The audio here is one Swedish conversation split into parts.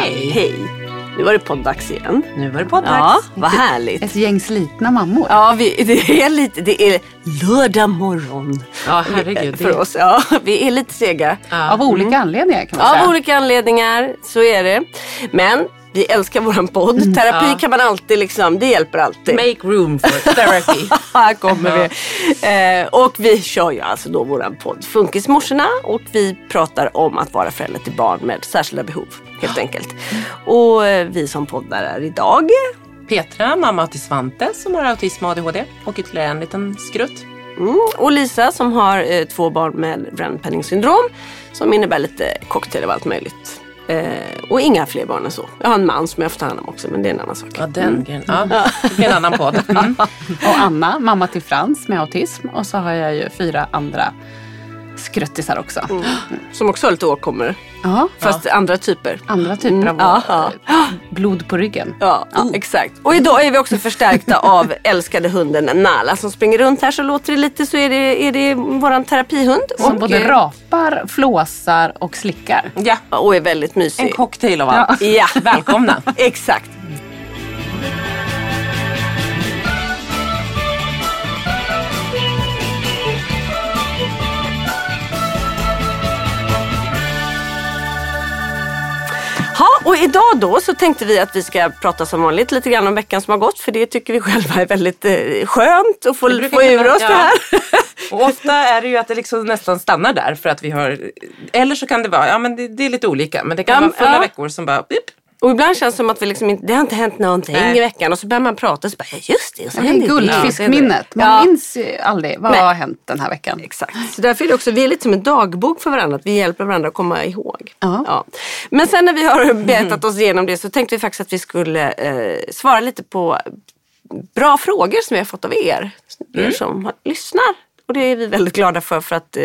Hej! Hej! Nu var det podddags igen. Nu var det poddags. Ja, vad härligt. Ett gäng slitna mammor. Ja, vi, det är lite, det är lördag morgon. Ja, herregud. För oss, ja. Vi är lite sega. Av olika anledningar kan man Av säga. olika anledningar, så är det. Men vi älskar våran podd. Terapi Ja. kan man alltid liksom, det hjälper alltid. Make room for therapy. Här kommer vi. Eh, och vi kör ju alltså då våran podd Funkismorsorna och vi pratar om att vara förälder till barn med särskilda behov helt enkelt. Och eh, vi som poddar är idag Petra, mamma till Svante som har autism och ADHD. Och ytterligare en liten skrutt. mm, och Lisa som har eh, två barn med Brenn syndrom som innebär lite cocktail av allt möjligt. Eh, och inga fler barn än så. Jag har en man som jag får ta hand om också men det är en annan sak. Ja, den grejen. Ja, det blir en annan podd. Mm. Och Anna, mamma till Frans med autism. Och så har jag ju fyra andra skruttisar också. Mm. Som också har lite åkommor. Ja, Fast andra typer. andra typer av Ja, ja. blod på ryggen. Ja, exakt. Och idag är vi också förstärkta av älskade hunden Nala som springer runt här. Så låter det lite så är det, är det våran terapihund. Som och, både rapar, flåsar och slickar. Ja, och är väldigt mysig. en cocktail av allt. Ja, Välkomna. exakt. Ja, och idag då så tänkte vi att vi ska prata som vanligt lite grann om veckan som har gått. För det tycker vi själva är väldigt eh, skönt att få, Det få ur oss det ja. här. Och ofta är det ju att det liksom nästan stannar där för att vi har... Eller så kan det vara, ja men det, det är lite olika. Men det kan Ja, vara fulla ja. veckor som bara... Bip. Och ibland känns det som att vi liksom inte, det har inte hänt någonting Nej. i veckan. Och så börjar man prata och så bara, ja, just det. Och så Det är guldfiskminnet. Man Ja. minns ju aldrig vad Nej. har hänt den här veckan. Exakt. Så därför är det också, vi är lite som en dagbok för varandra. Att vi hjälper varandra att komma ihåg. Ja. Men sen när vi har betat oss igenom det så tänkte vi faktiskt att vi skulle eh, svara lite på bra frågor som vi har fått av er. Er som har- lyssnar. Och det är vi väldigt glada för för att eh,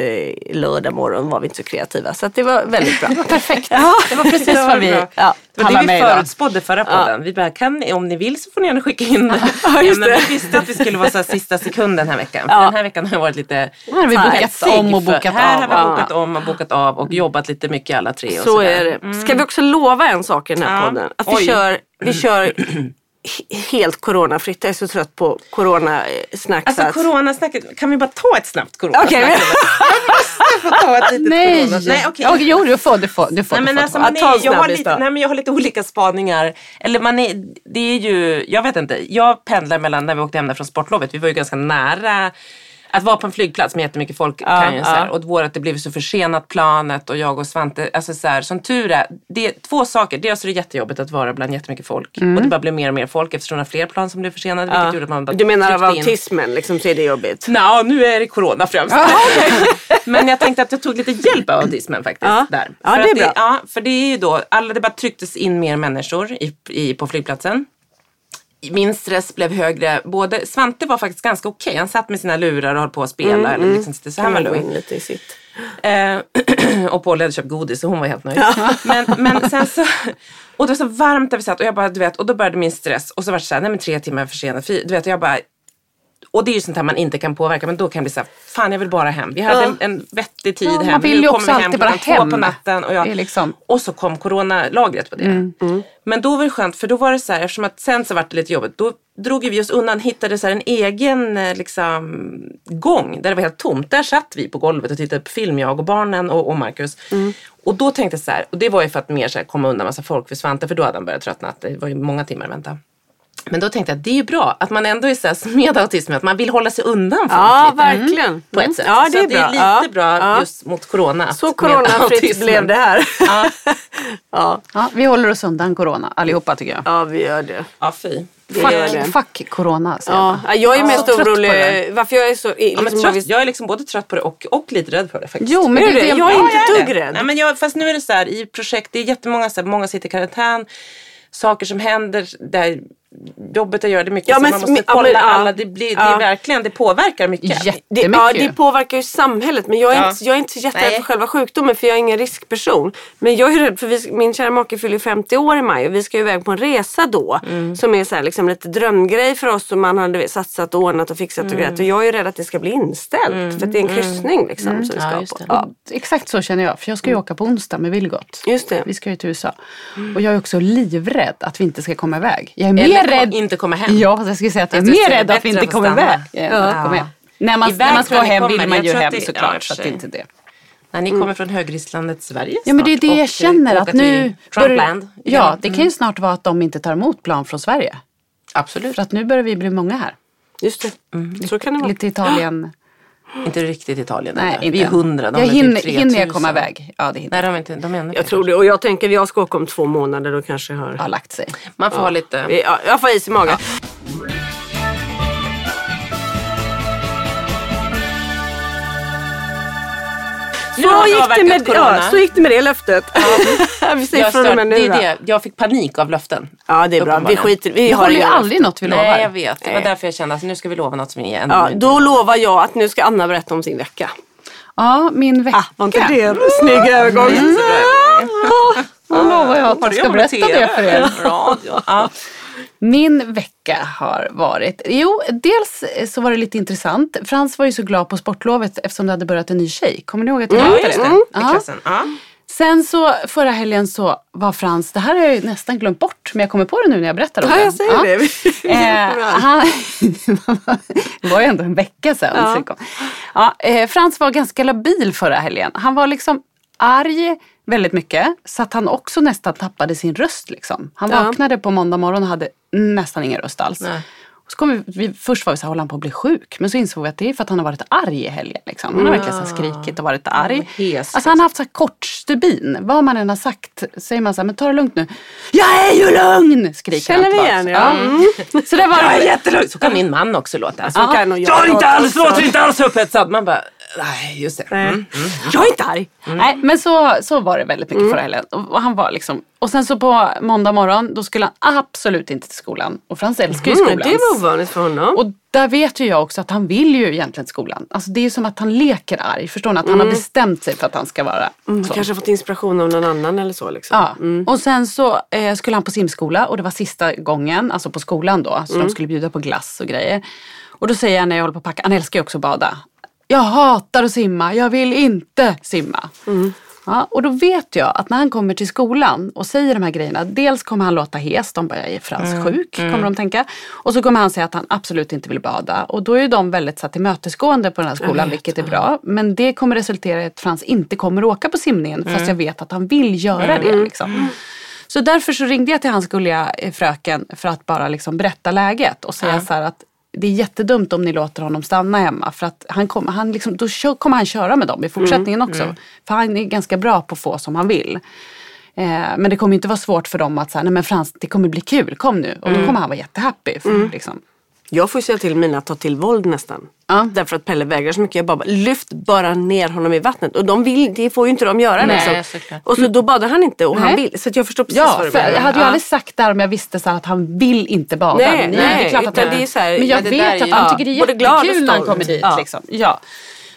lördag morgon var vi inte så kreativa. Så att det var väldigt bra. Perfekt. Ja. Det var precis vad vi bra. Ja. Det var det vi förutspådde förra podden. Vi bara, kan ni, om ni vill så får ni gärna skicka in det. Ja, just men det. Vi visste att vi skulle vara så här sista sekund den här veckan. För Ja. den här veckan har varit lite Här har vi bokat om och för bokat Här av. har vi Ja. bokat om och bokat av och jobbat lite mycket alla tre. Och Så sådär. är det. Ska vi också lova en sak i den här Ja. podden? Att vi Oj. kör, vi kör helt coronafritt. Jag är så trött på coronasnack. så Alltså att- coronasnacket, kan vi bara ta ett snabbt coronasnack? Okej, men- Jag får ta ett litet Nej! coronasnack. Nej, okej. Ja, jo, du får. Du får, du får, Nej, men du får alltså, ta. man Ja, ta en är, jag, har lite, nej, men jag har lite olika spaningar. Eller man är, det är ju, jag vet inte. Jag pendlar mellan när vi åkte hem från sportlovet. Vi var ju ganska nära Att vara på en flygplats med jättemycket folk Ja, kan ju så här, ja. och att det blev så försenat planet och jag och Svante, alltså så här, som tur är, det är två saker. Dels är det jättejobbigt att vara bland jättemycket folk Mm. och det bara blev mer och mer folk eftersom det var fler plan som blev försenade. Vilket gjorde att man bara Du menar av autismen liksom, så är det jobbigt? Nå, nu är det corona främst. Men jag tänkte att jag tog lite hjälp av autismen faktiskt. Ja. Där. Ja, För det är bra. Ja, för det är ju då, alla, det bara trycktes in mer människor i, i, på flygplatsen. Min stress blev högre. Både, Svante var faktiskt ganska okej. Han satt med sina lurar och höll på att spela. eller liksom, så han var lugn. lite i sitt. Eh, och Paul hade köpt godis och hon var helt nöjd. Men, men sen så, och det var så varmt där vi satt och jag bara, du vet, och då började min stress och så var det så här, nej men tre timmar försenad. För, du vet, jag bara, och det är ju sånt här man inte kan påverka men då kan det bli så här, fan jag vill bara hem. Vi hade en, en vettig tid Ja, man hem. vill Nu ju kommer också alltid bara hem. på natten. Och, jag, liksom- och så kom coronalagret på det. Mm. Men då var det skönt för då var det så här, eftersom att sen så var det lite jobbigt, då drog vi oss undan, hittade så här en egen eh, liksom, gång där det var helt tomt. Där satt vi på golvet och tittade på film, jag och barnen och, och Marcus. Mm. Och då tänkte jag så här, och det var ju för att mer så här, komma undan massa folk för Svante, för då hade han börjat tröttna. Det var ju många timmar att vänta. Men då tänkte jag att det är ju bra att man ändå är så här, med autism, att man vill hålla sig undan folk Ja, lite. verkligen. På ett sätt. Ja, det så är att det bra. är lite Ja. bra Ja. just mot corona. Så coronafritt autismen. blev det här. Ja, ja. Ja, vi håller oss undan corona allihopa tycker jag. ja, vi gör det. ja fy. Fuck, fuck corona säger jag Ja, bara. jag är Ja. mest trött orolig. det. Varför jag är så... Ja, men liksom, trött, visst- jag är liksom både trött på det och, och lite rädd för det faktiskt. Jo, men Är det, det? Jag är Ja, inte jag ett dugg rädd. Nej, men jag, fast nu är det så här i projekt, det är jättemånga så här, många sitter i karantän. Saker som händer där jobbet att göra det mycket Ja, så men man måste kolla ja. alla. Det, blir, det Ja. är verkligen, det påverkar mycket. Det, Jättemycket. ja, det påverkar ju samhället men jag är, inte, jag är inte så jätterädd för själva sjukdomen för jag är ingen riskperson. Men jag är rädd för vi, min kära make fyller 50 år i maj och vi ska ju iväg på en resa då. Mm. Som är så här, liksom lite drömgrej för oss som man hade satsat och ordnat och fixat och Mm. grejat. Och jag är rädd att det ska bli inställt för att det är en kryssning liksom, som vi ska på. det. Ja, Exakt så känner jag. För jag ska ju åka på onsdag med Vilgot. just det. Vi ska ju till USA. Och jag är också livrädd att vi inte ska komma iväg. Jag är mer Kom- rädd... inte komma hem. Ja, fast jag skulle säga att jag är mer rädd att vi inte kommer iväg. Ja. hem. När man, när man ska hem vill man ju hem det- såklart. ja, så att inte det. När ni kommer från högrisklandet Sverige Ja men det är snart det jag och känner att nu... Trumpland. Ja, det kan ju snart vara att de inte tar emot plan från Sverige. Absolut. För att nu börjar vi bli många här. Just det. Så kan det vara. Lite Italien. Inte riktigt Italien. Nej, inte Vi är hundra. de Jag är hinner, typ hinner jag 3000. komma iväg? Ja, det hinner Nej, de är inte. De är ännu Jag tror det. Och jag tänker jag ska åka om två månader. Då kanske jag har... har lagt sig. Man får ha lite... Ja, jag får is i magen. Nu Så gick, det med, corona. ja, så gick det med det löftet. vi säger Jag, från och stör, med nu det är det. jag fick panik av löften. Ja det är bra. Vi skiter Vi Vi har håller ju aldrig något vi lovar. Nej, jag vet. Det var Nej. därför jag kände att nu ska vi lova något som är ännu Ja, då lovar jag att nu ska Anna berätta om sin vecka. Ja, min vecka. Ah, var inte det en snygg övergång? Då lovar jag att jag ska berätta det för er. Radio. Ja. Min vecka har varit, jo dels så var det lite intressant. Frans var ju så glad på sportlovet eftersom det hade börjat en ny tjej. Kommer ni ihåg att jag Ja, berättade just det? det. I Ja. klassen. Ja. Sen så förra helgen så var Frans, det här har jag ju nästan glömt bort men jag kommer på det nu när jag berättar om Ja, det. jag säger det. Eh, han, det var ju ändå en vecka sedan. Ja. Ja, eh, Frans var ganska labil förra helgen. Han var liksom arg väldigt mycket så att han också nästan tappade sin röst. Liksom. Han Ja. vaknade på måndag morgon och hade nästan ingen röst alls. Nej. Och så kom vi, vi, först var vi så här, håller han på att bli sjuk? Men så insåg vi att det är för att han har varit arg i helgen. Liksom. Han har verkligen så här skrikit och varit arg. hes, alltså han har haft så här kort stubin. Vad man än har sagt säger man så här, men ta det lugnt nu. Jag är ju lugn! Skriker Känner han vi igen, ja. Ja. Så det var Jag är jättelugn. Så kan min man också låta. Så kan nog Jag är inte alls, låter inte alls upphetsad. Man bara, nej just det. Mm. Jag är inte arg. Nej, men så, så var det väldigt mycket förra helgen. Och han var liksom, och sen så på måndag morgon, då skulle han absolut inte till skolan. Och Frans älskar ju Mm, skolan. det var ovanligt för honom. Och där vet ju jag också att han vill ju egentligen till skolan. Alltså det är som att han leker arg. Förstår ni? Att han har bestämt sig för att han ska vara Mm, så. kanske fått inspiration av någon annan eller så. Liksom. Ja. Och sen så eh, skulle han på simskola och det var sista gången, alltså på skolan då. Så de skulle bjuda på glass och grejer. Och då säger jag när jag håller på att packa, han älskar ju också att bada. Jag hatar att simma, jag vill inte simma. Ja, och då vet jag att när han kommer till skolan och säger de här grejerna, dels kommer han låta hes, de bara är Frans sjuk, kommer de tänka. Och så kommer han säga att han absolut inte vill bada. Och då är de väldigt så tillmötesgående på den här skolan, vilket är bra. Men det kommer resultera i att Frans inte kommer åka på simningen, fast jag vet att han vill göra det. Liksom. Så därför så ringde jag till hans gulliga eh, fröken för att bara liksom berätta läget och säga så här att det är jättedumt om ni låter honom stanna hemma. För att han kom, han liksom, då kör, kommer han köra med dem i fortsättningen Mm, också. För han är ganska bra på att få som han vill. Eh, men det kommer inte vara svårt för dem att säga, nej men Frans det kommer bli kul, kom nu. Och Mm. då kommer han vara jättehappy. För, liksom. Jag får ju säga till mina att ta till våld nästan. Ja. Därför att Pelle vägrar så mycket. Jag bara, lyft bara ner honom i vattnet. Och de vill, det får ju inte de göra. Nej, liksom. Och så då badar han inte och han Nej. vill. Så att jag förstår precis Ja, vad du för menar. jag hade ju Ja. aldrig sagt det här om jag visste så här att han vill inte bada. Nej, Men nej, det är klart att han, det är så här- Men jag vet att han ja, tycker det är jättekul när han kommer dit. Ja. Liksom. Ja.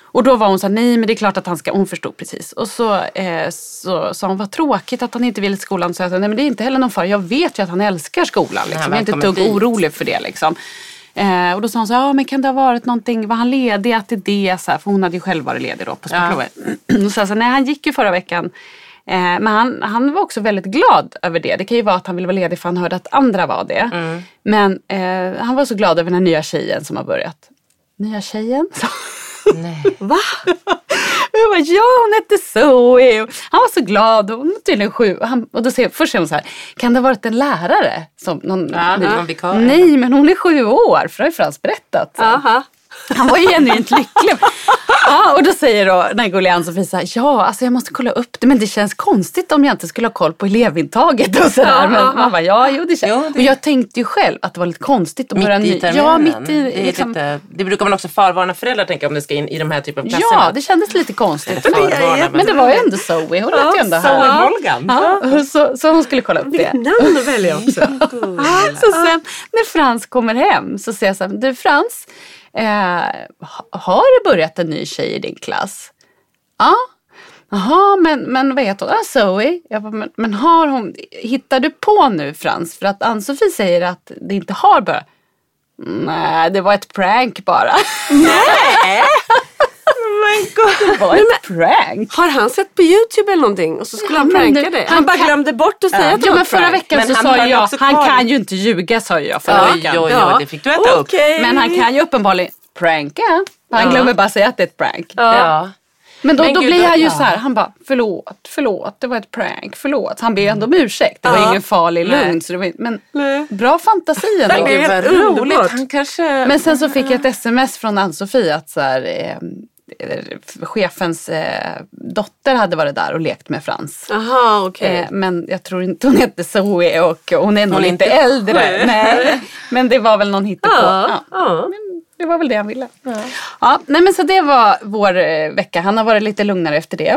Och då var hon så här, nej men det är klart att han ska, hon förstod precis. Och så eh, så sa hon, vad tråkigt att han inte vill till skolan. Så jag sa, nej men det är inte heller någon fara, jag vet ju att han älskar skolan. Liksom. han jag är inte ett dugg dit. orolig för det. Liksom. Eh, och då sa hon så här, ja men kan det ha varit någonting, var han ledig att det är det? Så här, för hon hade ju själv varit ledig då på sportlovet. Och så så här, nej han gick ju förra veckan. Eh, men han, han var också väldigt glad över det. Det kan ju vara att han ville vara ledig för han hörde att andra var det. Men eh, han var så glad över den här nya tjejen som har börjat. Nya tjejen? Nej. Va? Jag bara, ja hon hette Zoe. Och han var så glad. och Hon var tydligen sju. Och, han, och då säger, först säger hon så här, kan det ha varit en lärare? Som någon, vikarie. Nej, men hon är sju år. För det har ju Frans berättat. Aha. Han var ju genuint lycklig. Ja, och då säger då den här gulliga Ann-Sofie så här, ja alltså jag måste kolla upp det men det känns konstigt om jag inte skulle ha koll på elevintaget och sådär. Ja, men man bara, ja jo det känns. Jo, det- Och jag tänkte ju själv att det var lite konstigt att börja Mitt i ny- terminen. Ja, mitt i. det, är Liksom, lite, det brukar man också förvarna föräldrar tänka om det ska in i de här typen av klasserna. ja, det kändes lite konstigt. Förvarna, Men det var ju ändå Zoe, hon lät ju ändå Zoe här. Ja, så, så hon skulle kolla upp det. Vilket namn att välja också. Så sen när Frans kommer hem så säger jag så här, du Frans, eh, har det börjat en ny tjej i din klass? Ja. Jaha, men, men vad heter hon? Ah, Zoe. Jag bara, men, men har hon, hittar du på nu Frans? För att Ann-Sofie säger att det inte har börjat. Nej, det var ett prank bara. Men God. Det var ett prank. Har han sett på YouTube eller någonting och så skulle Ja, han men pranka dig? han Han bara kan- glömde bort att säga att det Ja, var men ett förra prank. veckan Men så sa jag, han kvar- kan ju inte ljuga sa jag förra Oj, veckan. oj, oj, det fick du äta upp. Okej. Men han kan ju uppenbarligen pranka. Han Ja. glömmer bara säga att det är ett prank. Ja. Men då, Men då gud, blir han ju ja. så här, han bara förlåt, förlåt, det var ett prank, förlåt. Han ber ändå om ursäkt. Det var Ja. ingen farlig lugn. Så det var, men Nej. bra fantasi Men ändå. Det helt roligt. underbart. Han kanske... Men sen så fick jag ett sms från Ann-Sofie att så här, eh, chefens eh, dotter hade varit där och lekt med Frans. Jaha, okej. Eh, men jag tror inte hon heter Zoe och hon är nog lite inte- äldre. Nej. Nej. Men det var väl någon hittepå. Ja, Ja. ja. Men det var väl det han ville. Ja. nej men så det var vår eh, vecka. Han har varit lite lugnare efter det.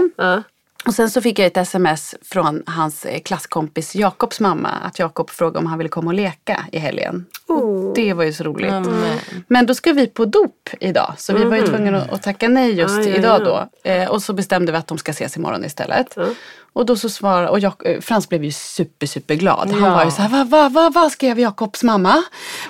Ja. Och sen så fick jag ett sms från hans eh, klasskompis Jakobs mamma. Att Jakob frågade om han ville komma och leka i helgen. Och det var ju så roligt. Men då ska vi på dop idag. Så vi var ju tvungna att, tacka nej just aj, idag aj. då. Eh, och så bestämde vi att de ska ses imorgon istället. Och då så svarade, och Jak- eh, Frans blev ju super, super glad. Han Ja. var ju så här, vad va, va, va skrev Jakobs mamma?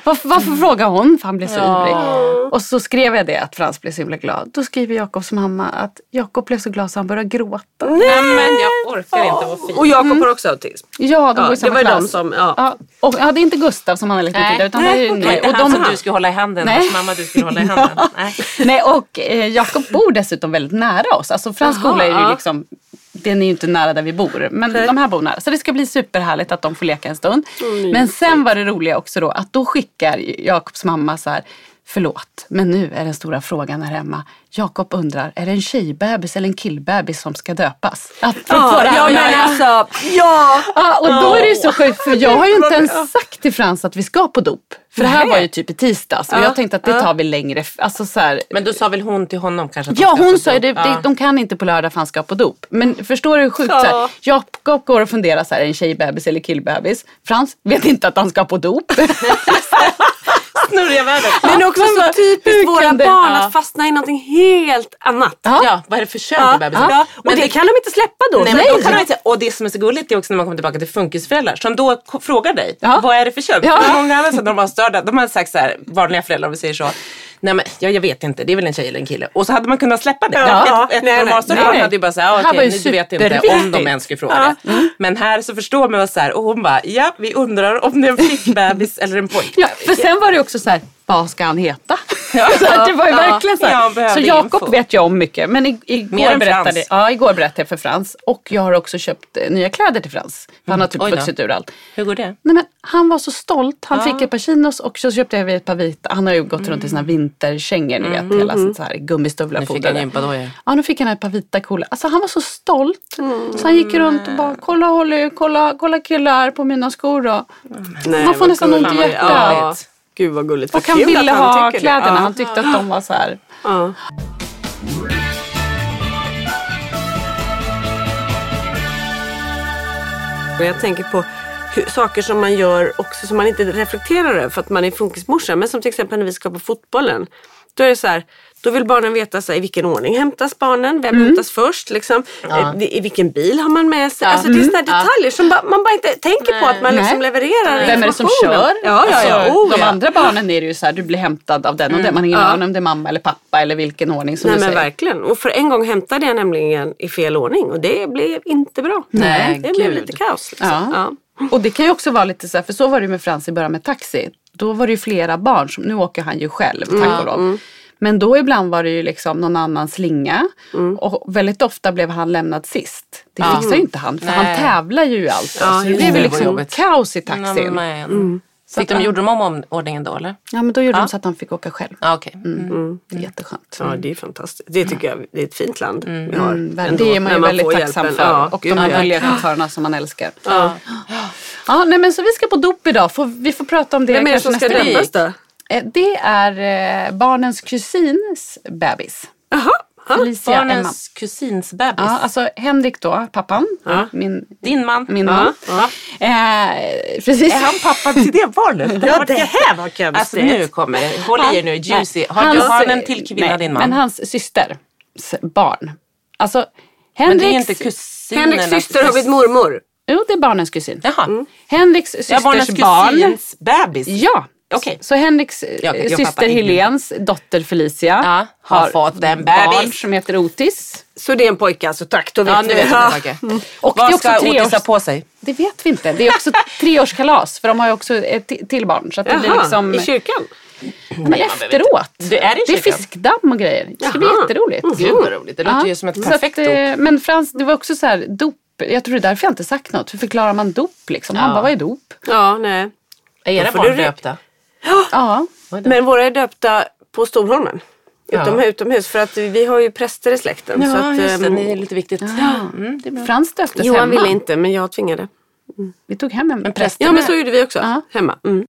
Varför, varför frågar hon? För han blev så Ja. ivrig. Och så skrev jag det, att Frans blev så himla glad. Då skriver Jakobs mamma att Jakob blev så glad så han började gråta. Nej, men jag orkar inte vara fin. Och Jakob har också autism. Ja, de Ja, går i det samma var ju klass. de som, ja. Ja, och, ja, det är inte Gustav som han är lite Nej. tidigare. Utan det är Nej, Det var nej, inte och han de, som du skulle hålla i handen, Nej. vars mamma du skulle hålla i handen. Nej. nej, och eh, Jakob bor dessutom väldigt nära oss. Alltså Frans skola är ju ja. liksom den är ju inte nära där vi bor, men Nej. de här bor nära. Så det ska bli superhärligt att de får leka en stund. men sen var det roliga också då att då skickar Jakobs mamma så här, förlåt, men nu är den stora frågan här hemma. Jakob undrar, är det en tjejbebis eller en killbebis som ska döpas? Att, Ja, ja, men alltså, ja. Ja, och då är det ju så sjukt för jag har ju inte ens sagt till Frans att vi ska på dop. För det här var ju typ i tisdags och Ja, jag tänkte att det tar vi längre. Alltså så här, Men då sa väl hon till honom kanske att Ja hon sa ju det, Ja. de kan inte på lördag för han ska på dop. Men förstår du hur sjukt? Så här, Jakob går och funderar så här, är det en tjejbebis eller killbebis? Frans vet inte att han ska på dop. Snurriga världen. Men också så bara, typiskt våra det- barn Ja. att fastna i någonting helt annat. Ja, vad är det för kön Ja, på bebisen? ja. Och Men det, kan de inte släppa då. Nej, men då kan man inte, och det som är så gulligt är också när man kommer tillbaka till funkisföräldrar som då frågar dig, Ja. vad är det för kön? Ja. Många andra de var störda, de hade sagt så här, vanliga föräldrar om vi säger så, nej men ja, jag vet inte, det är väl en tjej eller en kille. Och så hade man kunnat släppa det. Ja. Ett, ett Nej, nej. hade ju bara såhär, okej, nej, du vet inte om de ens skulle fråga det. Men här så förstår man vad så här, och hon bara, ja vi undrar om det är en flickbebis eller en pojk. Ja, för sen var det också så här, vad ska han heta? Så att det var ju verkligen så. Ja, här. så Jakob vet jag om mycket. Men igår, berättade, ja, igår berättade jag för Frans. Och jag har också köpt eh, nya kläder till Frans. För han har typ vuxit ur allt. Hur går det? Nej, men han var så stolt. Han fick ett par chinos och så köpte jag ett par vita. Han har ju gått runt i sina vinterkängor, ni vet. Hela sitt så här gummistövlar Nu fick han gympadojor. Ja, nu fick han ett par vita coola. Alltså han var så stolt. Så han gick runt och bara, kolla Holly, kolla, kolla killar på mina skor då. Nej, Man får nästan ont i hjärtat. Gud vad gulligt. Och han kul ville att ha tycker det. kläderna. Ja. Han tyckte att de var så här. Ja. Jag tänker på hur, saker som man gör också som man inte reflekterar över för att man är funkismorsa. Men som till exempel när vi ska på fotbollen. Då är det så här, då vill barnen veta så här, i vilken ordning hämtas barnen, vem hämtas först, liksom, Eh, i vilken bil har man med sig. Alltså, det är sådana detaljer som ba, man bara inte tänker på att man liksom Nej. levererar Vem är det som kör? Ja, ja, ja. Alltså, Oh, de ja. andra barnen är det ju så här, du blir hämtad av den och den. Man har ingen aning om det är mamma eller pappa eller vilken ordning som Nej du men säger. verkligen. Och för en gång hämtade jag nämligen i fel ordning och det blev inte bra. Nej, det blev gud. lite kaos. Liksom. Ja. Ja. Och det kan ju också vara lite så här, för så var det med Frans i början med taxi. Då var det ju flera barn, som, nu åker han ju själv tack och lov. Men då ibland var det ju liksom någon annan slinga. Och väldigt ofta blev han lämnad sist. Det fixar ju inte han, för han Nej. tävlar ju alltså. Ja, så det blev liksom kaos i taxin. Nej, men. Fick de, gjorde de om ordningen då eller? Ja men då gjorde Ja. de så att han fick åka själv. Ja, okej. Mm. Det är jätteskönt. ja, det är fantastiskt. Det tycker jag det är ett fint land vi har. Mm, ändå, det är man ju väldigt tacksam hjälpen. för. Ja, och de här gulliga chaufförerna som man älskar. Ja. Ja, nej, men så vi ska på dop idag. Får, vi får prata om det Vem är det som ska nästa gång. döpas då? Eh, Det är eh, barnens kusins bebis. Jaha. Ja. Felicia Emma. Barnens kusins bebis. Ja, alltså Henrik då, pappan. Min, Din man. min man. Ja. Eh, precis. Är han pappa till det barnet? Ja, det här var konstigt. Alltså nu kommer det. Håll i er nu, juicy. Har, Hans- han en till kvinna nej, din man? Men hans systers barn. Alltså Men Henriks, det är inte kusinen. Henriks syster har blivit mormor. Jo, det är barnens kusin. Jaha. Henriks Ja, systers barnens barn. kusins bebis. Ja. Okej. Så Henriks eh, Jag- jag syster. Helens dotter Felicia Ja, har fått en barn bebis. som heter Otis. Så det är en pojke alltså, tack. Då vet Ja, nu vet jag det. Och det är Vad också ska tre Otis års... ha på sig? Det vet vi inte. Det är också treårskalas för de har ju också ett ti- till barn. Så att det blir Jaha, liksom... i kyrkan? Men efteråt. Det är det är fiskdamm och grejer. Det ska bli Jaha. jätteroligt. Gud vad roligt. Det låter ju som ett perfekt att, dop. eh, Men Frans, det var också så här dop. Jag tror det är därför jag inte sagt något. Hur förklarar man dop liksom? Han Ja. bara, vad är dop? Ja, nej. Är era barn döpta? Ja. Men våra är döpta på Storholmen. Ja. Utom, utomhus. För att vi har ju präster i släkten. så Ja, att, just det. ehm, Ni är lite viktigt. Mm, det är bra. Frans döptes Johan hemma. ville inte men jag tvingade. Vi tog hem en Men präst. Ja men så gjorde vi också. Ja. Hemma. Mm.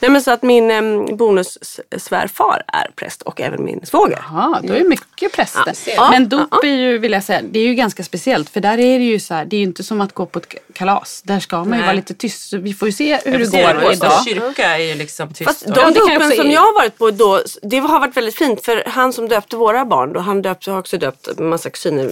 Nej men så att min um, bonussvärfar är präst och även min svåger. Ja, då är det mycket präster. Ja. Men dop är ju, vill jag säga, det är ju ganska speciellt. För där är det ju så här, det är ju inte som att gå på ett kalas. Där ska man ju Nej. vara lite tyst. Vi får ju se hur det går vår idag. kyrka är ju liksom tyst. Fast de Ja, det dopen som jag har varit på då, det har varit väldigt fint för han som döpte våra barn, då, han döpte, har också döpt en massa kusiner,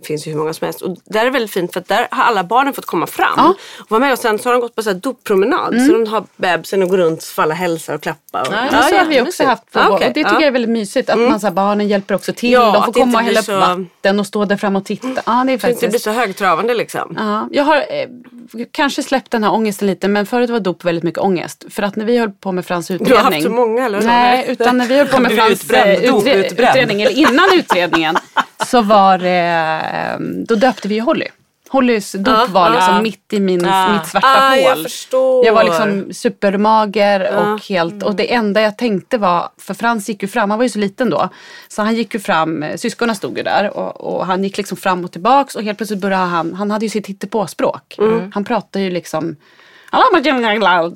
det finns ju hur många som helst. Och där är det väldigt fint för att där har alla barnen fått komma fram Ja. och vara med och sen så har de gått på så här doppromenad. Så de har bebisen och går runt för alla hälsar och klappa. Och, Ja, Ja, så har vi också haft på vår. okej, Och det tycker ja. jag är väldigt mysigt. Att man, så här, barnen hjälper också till. Ja, de får det komma och hälla upp så- vatten och stå där fram och titta. Ja, det är det inte blir faktiskt. så högtravande liksom. Ja, jag har eh, kanske släppt den här ångesten lite men förut var dop väldigt mycket ångest. För att när vi höll på med Frans utredning. Du har haft så många eller? Nej, utan när vi höll på med Frans eh, utredning, eller innan utredningen, så var det, eh, då döpte vi Holly. Hollys dop Ja, var liksom ja. mitt i min, Ja. mitt svarta Ah, hål. jag förstår. Jag var liksom supermager och helt och det enda jag tänkte var, för Frans gick ju fram, han var ju så liten då. Så han gick ju fram, eh, syskonen stod ju där och, och han gick liksom fram och tillbaks och helt plötsligt började han, han hade ju sitt hittepåspråk. Han pratade ju liksom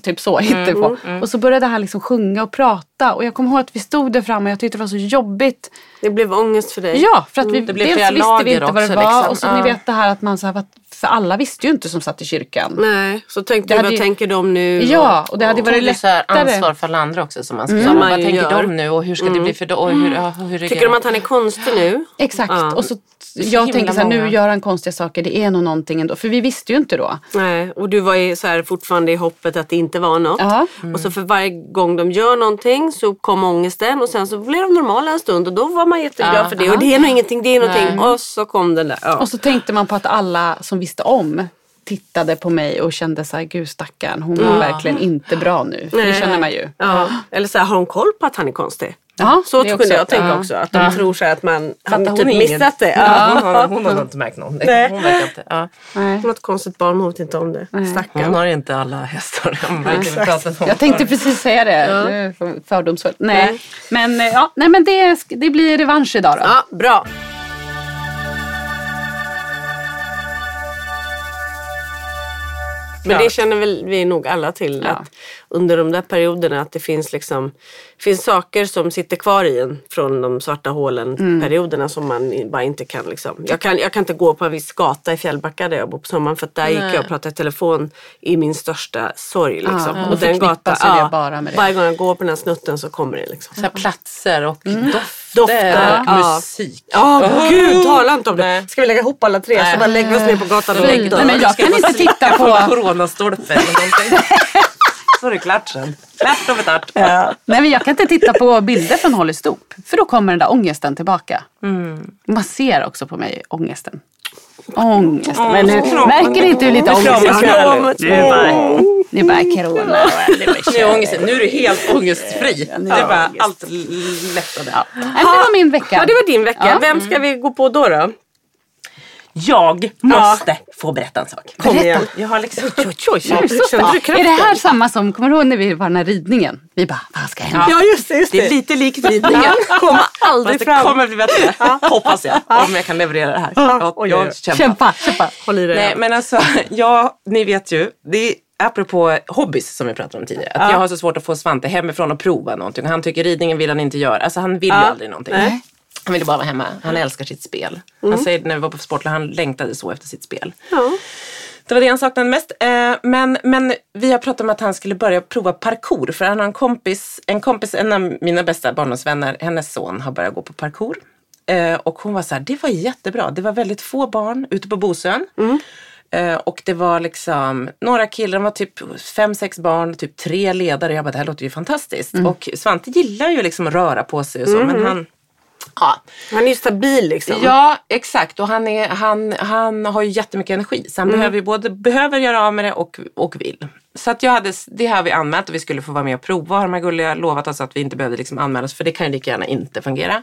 Typ så hittepå. Och så började han liksom sjunga och prata. Och jag kommer ihåg att vi stod där framme och jag tyckte det var så jobbigt. Det blev ångest för dig. Ja, för att vi Det blev dels visste vi inte vad det var. liksom. Och så Ja. ni vet det här att man så här, för alla visste ju inte som satt i kyrkan. Nej, så tänkte du, vad ju- tänker de nu? Ja, och det hade Tog varit du så här lättare. ansvar för alla andra också som man ska Som göra? man Vad tänker gör. de nu och hur ska det bli för dem? Och hur, hur reagerar Tycker de att han är konstig nu? Exakt. Ja. Och så, jag tänker så här, nu gör han konstiga saker. Det är nog någonting ändå. För vi visste ju inte då. Nej, och du var ju så här fortfarande i hoppet att det inte var något. Ja. Och så för varje gång de gör någonting så kom ångesten och sen så blev de normala en stund och då var man jätteglad Ja, för det. ja. Och det är nog ingenting, det är någonting. Och så kom den där. Ja. Och så tänkte man på att alla som visste om tittade på mig och kände så här, gud stackarn, hon var verkligen inte bra nu. För det känner man ju. Ja. Eller så här, har hon koll på att han är konstig? Ja, Så kunde också. jag tänka Ja. också. Att de tror så att man har typ ingen- missat det. Ja, Ja. hon, har, hon har inte märkt någonting. Nej. Hon verkar inte. Ja. Nej. Hon har ett konstigt barn, hon vet inte om det. Hon Stackarn. har inte alla hästar. Hon Jag tänkte precis säga det. Ja. Fördomsfullt. Nej. Men, eh, ja, nej, men det, det blir revansch idag då. Ja, bra. Men det känner väl vi nog alla till. Ja. Att under de där perioderna att det finns liksom finns saker som sitter kvar i en från de svarta hålen Mm. perioderna som man bara inte kan liksom. Jag kan, jag kan inte gå på en viss gata i Fjällbacka där jag bor på sommaren för att där gick jag och pratade i telefon i min största sorg. Liksom. Ja, och den gatan, det bara med det. varje gång jag går på den här snutten så kommer det liksom. Så platser och dofter, Dofter, och ja. musik. Ja, gud tala inte om det. Nej. Ska vi lägga ihop alla tre så bara lägga oss ner på gatan och Nej, men jag kan inte titta på på... en coronastolpe eller någonting. Så är det klart sen. Klart och betart. Nej, men jag kan inte titta på bilder från Holly Stop. För då kommer den där ångesten tillbaka. Man ser också på mig ångesten. Ångesten. Men nu märker ni inte hur lite ångest jag har? Det är bara, det är bara corona. Nu är, nu är du helt ångestfri. nu det är bara ångest. allt lättade. Men det var min vecka. Ja, det var din vecka. Ja. Vem ska vi gå på då? då? Jag måste få berätta en sak. Kom igen. Jag har liksom... Oj, oj, oj. Ja, är det här samma som, kommer du ihåg när vi var på den här ridningen? Vi bara, vad ska hända? Ja, just det. Just det. Det är lite likt ridningen. Kommer aldrig Fast det fram. kommer bli bättre. Hoppas jag. Om jag kan leverera det här. Oj, oj. jag kämpar. Kämpa, kämpa. Håll i dig. Nej men alltså, ja, ni vet ju. Det är apropå hobbys som vi pratade om tidigare. Att jag har så svårt att få Svante hemifrån och prova någonting. Och han tycker ridningen vill han inte göra. Alltså han vill ju aldrig någonting. Nej. Han ville bara vara hemma. Han älskar sitt spel. Han säger när vi var på Sportla, han längtade så efter sitt spel. Ja. Det var det han saknade mest. Eh, men, men vi har pratat om att han skulle börja prova parkour. För han har en kompis, en kompis, en av mina bästa barndomsvänner, hennes son har börjat gå på parkour. Eh, och hon var så här, det var jättebra. Det var väldigt få barn ute på Bosön. Eh, och det var liksom några killar, de var typ fem, sex barn, typ tre ledare. Jag bara, det här låter ju fantastiskt. Och Svante gillar ju liksom att röra på sig och så. Men han, ja, Han är ju stabil liksom. Ja, exakt. Och han, är, han, han har ju jättemycket energi. Så han behöver ju både behöver göra av med det och, och vill. Så att jag hade, det har vi anmält och vi skulle få vara med och prova. Har de här gulliga lovat oss att vi inte behövde liksom anmäla oss. För det kan ju lika gärna inte fungera.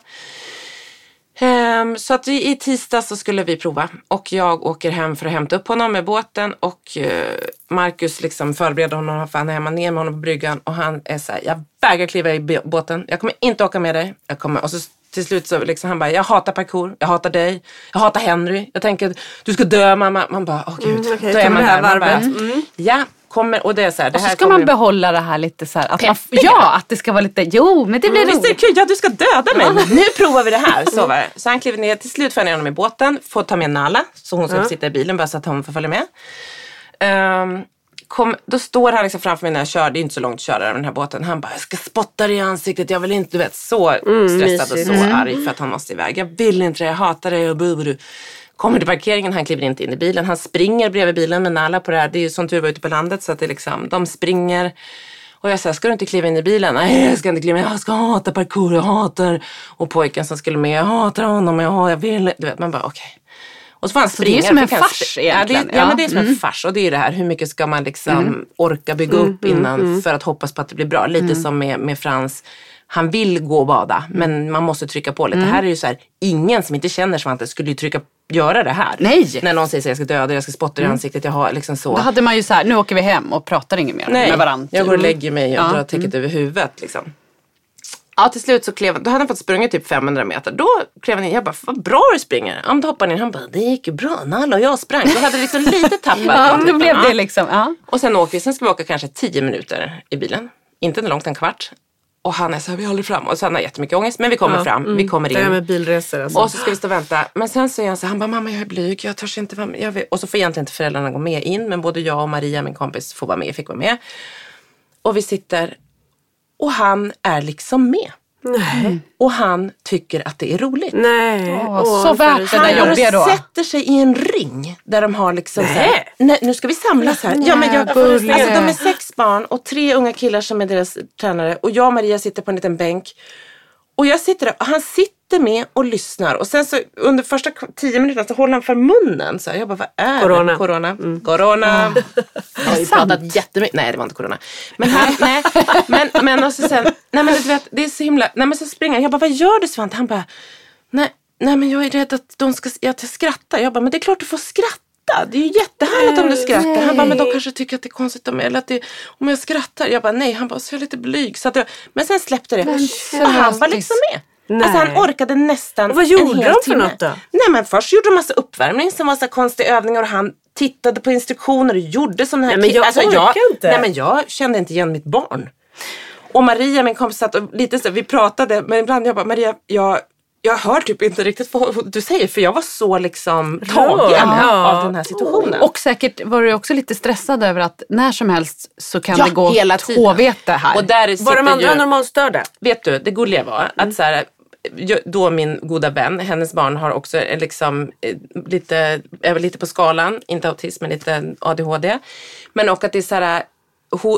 Ehm, så att i, i tisdag så skulle vi prova. Och jag åker hem för att hämta upp honom med båten. Och eh, Marcus liksom förbereder honom för han är hemma ner med honom på bryggan. Och han är så här, jag vägrar kliva i båten. Jag kommer inte åka med dig. Jag kommer, och så till slut så liksom han bara, jag hatar parkour. Jag hatar dig. Jag hatar Henry. Jag tänker, du ska dö mamma. Man bara, åh gud. Mm, okej, Då är man där. Man bara, varvet. ja, kommer. Och det är så här, det Och så här ska man ju- behålla det här lite så här. Att man, ja, att det ska vara lite, jo men det blir Visst är det roligt. kul? Ja, du ska döda mig. Nu provar vi det här. Så, var det. så han kliver ner. Till slut får jag ner honom i båten. Får ta med Nala. Så hon ska sitta i bilen bara så att hon får följa med. Ehm, kom, då står han liksom framför mig när jag kör. Det är inte så långt att köra över den här båten. Han bara, jag ska spotta dig i ansiktet. Jag vill inte, du vet, så stressad och så arg för att han måste iväg. Jag vill inte det. Jag hatar dig. Och bu, bu, bu. Kommer till parkeringen, han kliver inte in i bilen. Han springer bredvid bilen med Nala på det här. Det är ju som tur var ute på landet så att det liksom, de springer. Och jag sa, ska du inte kliva in i bilen? Nej, jag ska inte kliva in. Jag ska hata parkour, jag hatar. Och pojken som skulle med, jag hatar honom, jag, jag vill. Du vet, man bara okej. Och så får han Så det är springa. som en fars sp- ja, det, egentligen. ja, men det är som en fars. Och det är det här, hur mycket ska man liksom orka bygga upp innan för att hoppas på att det blir bra. Lite som med, med Frans. Han vill gå och bada, men man måste trycka på lite. Här är ju så här, ingen som inte känner Svante skulle ju trycka, göra det här. Nej. När någon säger att jag ska döda dig, jag ska spotta dig i ansiktet, jag har liksom så. Då hade man ju så här, nu åker vi hem och pratar inget mer Nej, med varandra. jag går och lägger mig och Ja. Mm. drar täcket över huvudet. Liksom. Ja, till slut så klev Då hade han fått sprungit typ 500 meter. Då klev han in. Jag bara, vad bra du springer. Ja, men då hoppade han in. Han bara, det gick ju bra. Nalla och jag sprang. Då hade liksom lite tappat. Ja, då blev det Ja. liksom, ja. Och sen åker vi. Sen ska vi åka kanske 10 minuter i bilen. Inte långt, en kvart. Och han är så här, vi håller fram. Och så han har jättemycket ångest. Men vi kommer fram. Vi kommer Det här med in. bilresor alltså. Och så ska vi stå och vänta. Men sen så är han så här, han bara, mamma jag är blyg. Jag törs inte vara med. Jag vill. Och så får egentligen inte föräldrarna gå med in. Men både jag och Maria, min kompis, får vara med. Fick vara med. Och vi sitter. Och han är liksom med. Nej. Och han tycker att det är roligt. Nej. Åh, så värt det Han där jobbiga då. sätter sig i en ring där de har liksom så här, Nej. nej nu ska vi samlas här. Ja, men jag, alltså, de är sex barn och tre unga killar som är deras tränare och jag och Maria sitter på en liten bänk. Och jag sitter där och han sitter sitter med och lyssnar och sen så under första tio minuterna så håller han för munnen. Så här, jag bara, vad är Corona. det? Corona. Corona. Jag har ju pratat jättemycket. Nej, det var inte corona. Men han, nej. Men, men och så sen, nej men du vet, det är så himla, nej men så springer han. Jag bara, vad gör du Svante? Han bara, nej, nej men jag är rädd att de ska, jag skrattar. Jag bara, men det är klart du får skratta. Det är ju jättehärligt om du skrattar. Han bara, men de kanske tycker att det är konstigt om, eller att det, om jag skrattar. Jag bara, nej. Han bara, så är jag lite blyg. Så att jag, men sen släppte det. Och han var liksom med. Nej. Alltså han orkade nästan Och vad en gjorde hel de för timme. något då? Nej men först gjorde de massa uppvärmning som var så konstiga övningar och han tittade på instruktioner och gjorde sådana här Nej, men jag alltså, orkar jag, inte. Nej men jag kände inte igen mitt barn. Och Maria min kompis satt och lite så, vi pratade men ibland jag bara Maria jag, jag hör typ inte riktigt vad du säger för jag var så liksom tagen Ja. av den här situationen. Och säkert var du också lite stressad över att när som helst så kan Ja, det gå hela håvete här. och där Var de andra ju, normalstörda? Vet du, det gulliga var Mm. att så här, då min goda vän, hennes barn har också en liksom eh, lite, är väl lite på skalan, inte autism men lite ADHD. Men och att det är så här,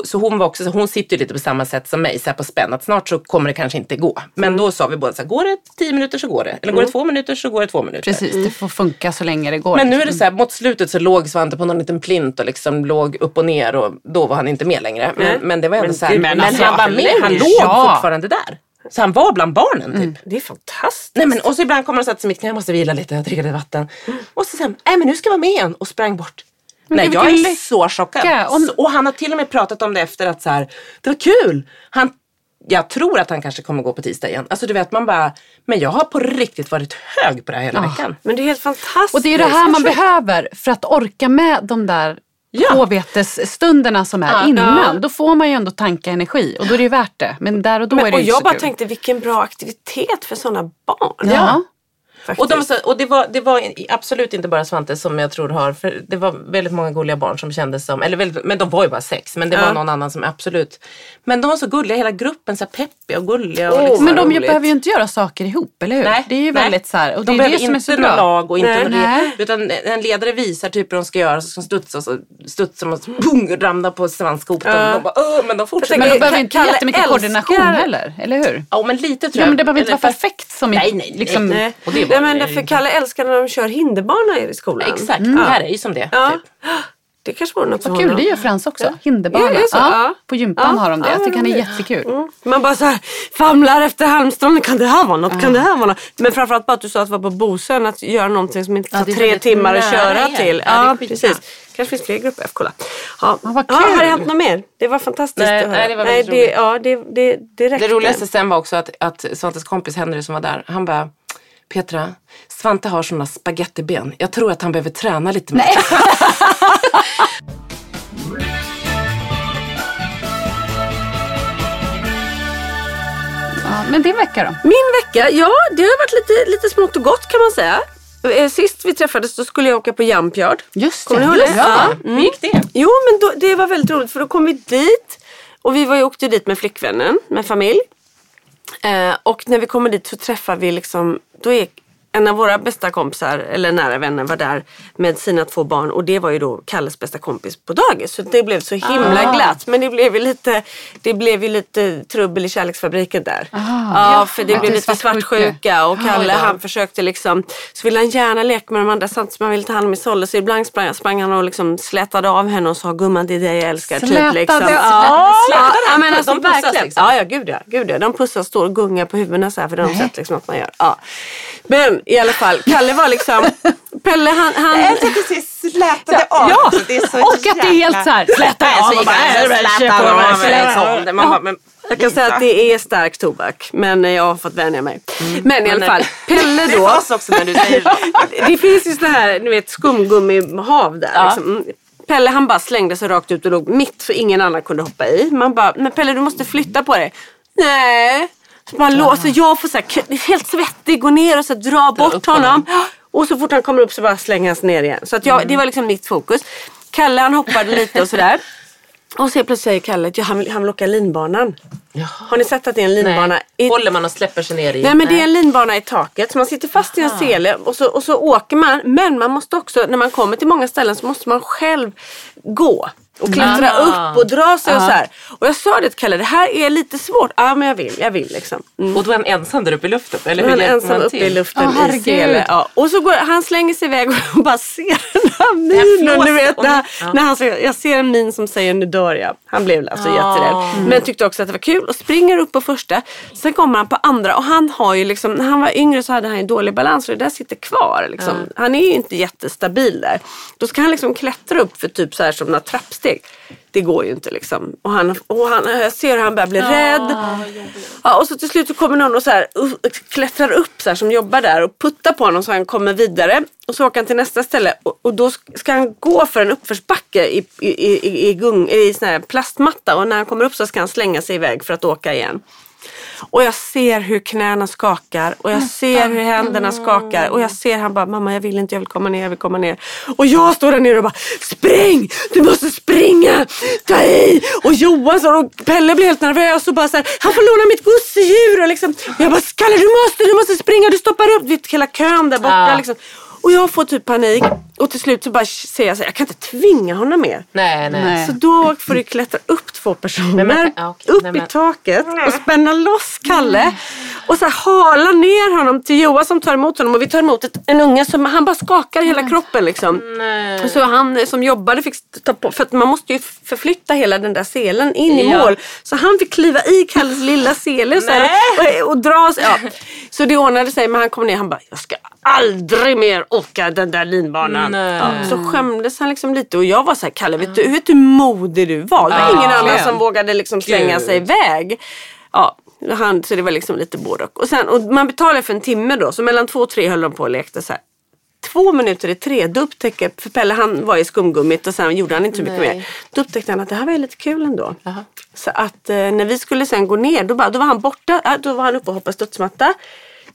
så hon var också, så hon sitter ju lite på samma sätt som mig, så på spänn, att snart så kommer det kanske inte gå. Men Mm. då sa vi båda så här, går det tio minuter så går det. Eller går det två minuter så går det två minuter. Precis, det får funka så länge det går. Men nu är det så här, mot slutet så låg Svante på någon liten plint och liksom låg upp och ner och då var han inte med längre. Men, men det var ändå Men så här, men, men alltså, han var med, han låg Ja. fortfarande där. Så han var bland barnen typ. Det är fantastiskt. Nej men och så ibland kommer han och sätter sig i mitt knä, jag måste vila lite, jag dricker lite vatten. Och så sen, nej men nu ska jag vara med igen och sprang bort. Nej gud, jag är så chockad. Om- och han har till och med pratat om det efter att så här, det var kul. Han, jag tror att han kanske kommer gå på tisdag igen. Alltså du vet man bara, men jag har på riktigt varit hög på det här hela veckan. Men det är helt fantastiskt. Och det är det här man behöver för att orka med de där Ja. påvetesstunderna som är Ja. innan. Då får man ju ändå tanka energi och då är det ju värt det. Men där och då är Men, det och inte jag så bara kul. tänkte vilken bra aktivitet för sådana barn. Ja. Faktiskt. Och, de, och det, var, det var absolut inte bara Svante som jag tror har, för det var väldigt många gulliga barn som kändes som, eller väldigt, men de var ju bara sex, men det Ja. var någon annan som absolut, men de var så gulliga, hela gruppen, så här peppiga och gulliga. Och Åh, liksom Men de ju roligt. behöver ju inte göra saker ihop, eller hur? Nej, det är ju nej. väldigt så här, och det de är det som är inte så bra. lag och inte Nej. någon, Nej. utan en ledare visar typ hur de ska göra, så ska de studsa och så studsar man och ramlar på svanskotan. Ja. De bara, Åh, men de fortsätter. Men de behöver inte jättemycket älskar- koordination heller, eller hur? Ja men lite tror Ja jag. men det behöver inte vara perfekt som Nej, nej, nej. liksom, Nej. Och det var- Nej, men därför Kalle älskar när de kör hinderbana i skolan. Exakt, det här är ju som det. Ja. Typ. Det kanske vore något för Vad kul, det gör Frans också. Ja, Hinderbana. så? Ja. På gympan Ja. har de det. Ja, Jag tycker han är jättekul. Mm. Man bara så här famlar efter halmstrån. Kan det här vara något? Kan det här vara något? Men framförallt bara att du sa att det var på Bosön. Att göra någonting som inte Ja, tar tre timmar att köra till. Ja, Ja, precis. kanske finns fler grupper F. Kolla. Ja. Ja, vad Ja, kul. har det hänt något mer? Det var fantastiskt Nej, att höra. nej, det var nej, det, roligt. ja, det, det, det räckte. Det roligaste sen var också att, att Svantes kompis Henry som var där, han bara Petra, Svante har såna spagettiben. Jag tror att han behöver träna lite mer. Ja, men din vecka då? Min vecka, ja det har varit lite, lite smått och gott kan man säga. Eh, Sist vi träffades då skulle jag åka på Jump Yard. Just Kommer det. ni ihåg det? Ja. Ja. Hur gick det? Jo men då, det var väldigt roligt för då kom vi dit och vi var ju, åkte dit med flickvännen, med familj. Eh, och när vi kommer dit så träffar vi liksom, då är en av våra bästa kompisar, eller nära vänner, var där med sina två barn och det var ju då Kalles bästa kompis på dagis. Så det blev så himla glatt. Men det blev ju lite, det blev ju lite trubbel i kärleksfabriken där. Ja, för det Lite blev lite svartsjuka. och Kalle ja. han försökte liksom, så ville han gärna leka med de andra samtidigt som han ville ta hand om Isolde. Så ibland sprang, sprang han och liksom slätade av henne och sa gumman det är dig jag älskar. Slätade typ, liksom. av- ja, Slätade ja, men alltså De pussas liksom? Ja, ja gud ja, gud ja. De pussas, står och gungar på huvudena så här för det har de sett liksom att man gör. Ja. Men i alla fall, Kalle var liksom, Pelle han, han att du slätade av. Ja, det är så och att det är helt så här, släta av och bara, Man bara, men Jag kan säga att det är stark tobak, men jag har fått vänja mig. Men i alla Men, fall, Pelle det då. var också när du säger det finns ju såna här ni vet, skumgummihav där. Liksom. Mm. Pelle han bara slängde sig rakt ut och låg mitt för ingen annan kunde hoppa i. Man bara, men Pelle du måste flytta på dig. Nej. Så man låser, jag får så här, helt svettig, gå ner och så dra bort honom. honom. Och så fort han kommer upp så bara slänger han sig ner igen. Så att jag, det var liksom mitt fokus. Kalle han hoppade lite och sådär. Och så plötsligt säger Kalle att ja, han, vill, han vill åka linbanan. Har ni sett att det är en linbana? Nej. I, Håller man och släpper sig ner i? Nej men det är en linbana i taket så man sitter fast i en sele och så, och så åker man. Men man måste också, när man kommer till många ställen så måste man själv gå. Och klättra Ah. upp och dra sig och så här. Och jag sa det till Kalle, det här är lite svårt. Ja men jag vill, jag vill liksom. Mm. Och då är han ensam där uppe i luften? Eller är hur han hjälper ensam uppe i luften Åh, i herregud. sele. Ja. Och så går, han slänger sig iväg och bara ser den här minen. Du vet, när, ja. när han, säger- jag ser en min som säger nu dör jag. Han blev alltså Ah. jätterädd. Men tyckte också att det var kul och springer upp på första. Sen kommer han på andra och han har ju liksom, när han var yngre så hade han ju dålig balans och det där sitter kvar. Liksom. Han är ju inte jättestabil där. Då ska han liksom klättra upp för typ så här som några trappsteg. Det går ju inte liksom. Och, han, och han, jag ser hur han börjar bli rädd. Ja, och så till slut så kommer någon och så här, uh, klättrar upp så här, som jobbar där och puttar på honom så han kommer vidare. Och så åker han till nästa ställe och, och då ska han gå för en uppförsbacke i, i, i, i, gung, i sån här plastmatta och när han kommer upp så ska han slänga sig iväg för att åka igen. Och jag ser hur knäna skakar och jag ser hur händerna skakar och jag ser han bara mamma jag vill inte, jag vill komma ner, jag vill komma ner. Och jag står där nere och bara spring! Du måste springa! Ta i! Och Johan står och Pelle blir helt nervös och bara så här, han får låna mitt gosedjur och liksom. Och jag bara Kalle du måste, du måste springa, du stoppar upp vet, hela kön där borta Ja. liksom. Och jag får typ panik och till slut så bara säger jag så här, jag kan inte tvinga honom mer. Nej, nej. Så då får du klättra upp två personer, Men ja, okej. upp Nej, i men- taket och spänna loss Kalle. Och så här hala ner honom till Johan som tar emot honom. Och vi tar emot ett, en unge som han bara skakar hela kroppen liksom. Nej. Så han som jobbade fick ta på, för att man måste ju förflytta hela den där selen in i Ja. mål. Så han fick kliva i Kalles lilla sele så här, och, och dra. Ja. Så det ordnade sig men han kom ner han bara, jag ska aldrig mer åka den där linbanan. Ja, så skämdes han liksom lite och jag var så här, Kalle vet du, vet du hur modig du var? Det var ingen annan som vågade liksom slänga Gud. sig iväg. Ja, han, så det var liksom lite både och. Och, sen, och man betalar för en timme då, så mellan två och tre höll de på och lekte så här. Två minuter i tre, då upptäcker, för Pelle han var i skumgummit och sen gjorde han inte så mycket Nej. mer. Då upptäckte han att det här var ju lite kul ändå. Så att eh, när vi skulle sen gå ner, då, bara, då var han borta. Då var han uppe och hoppade studsmatta.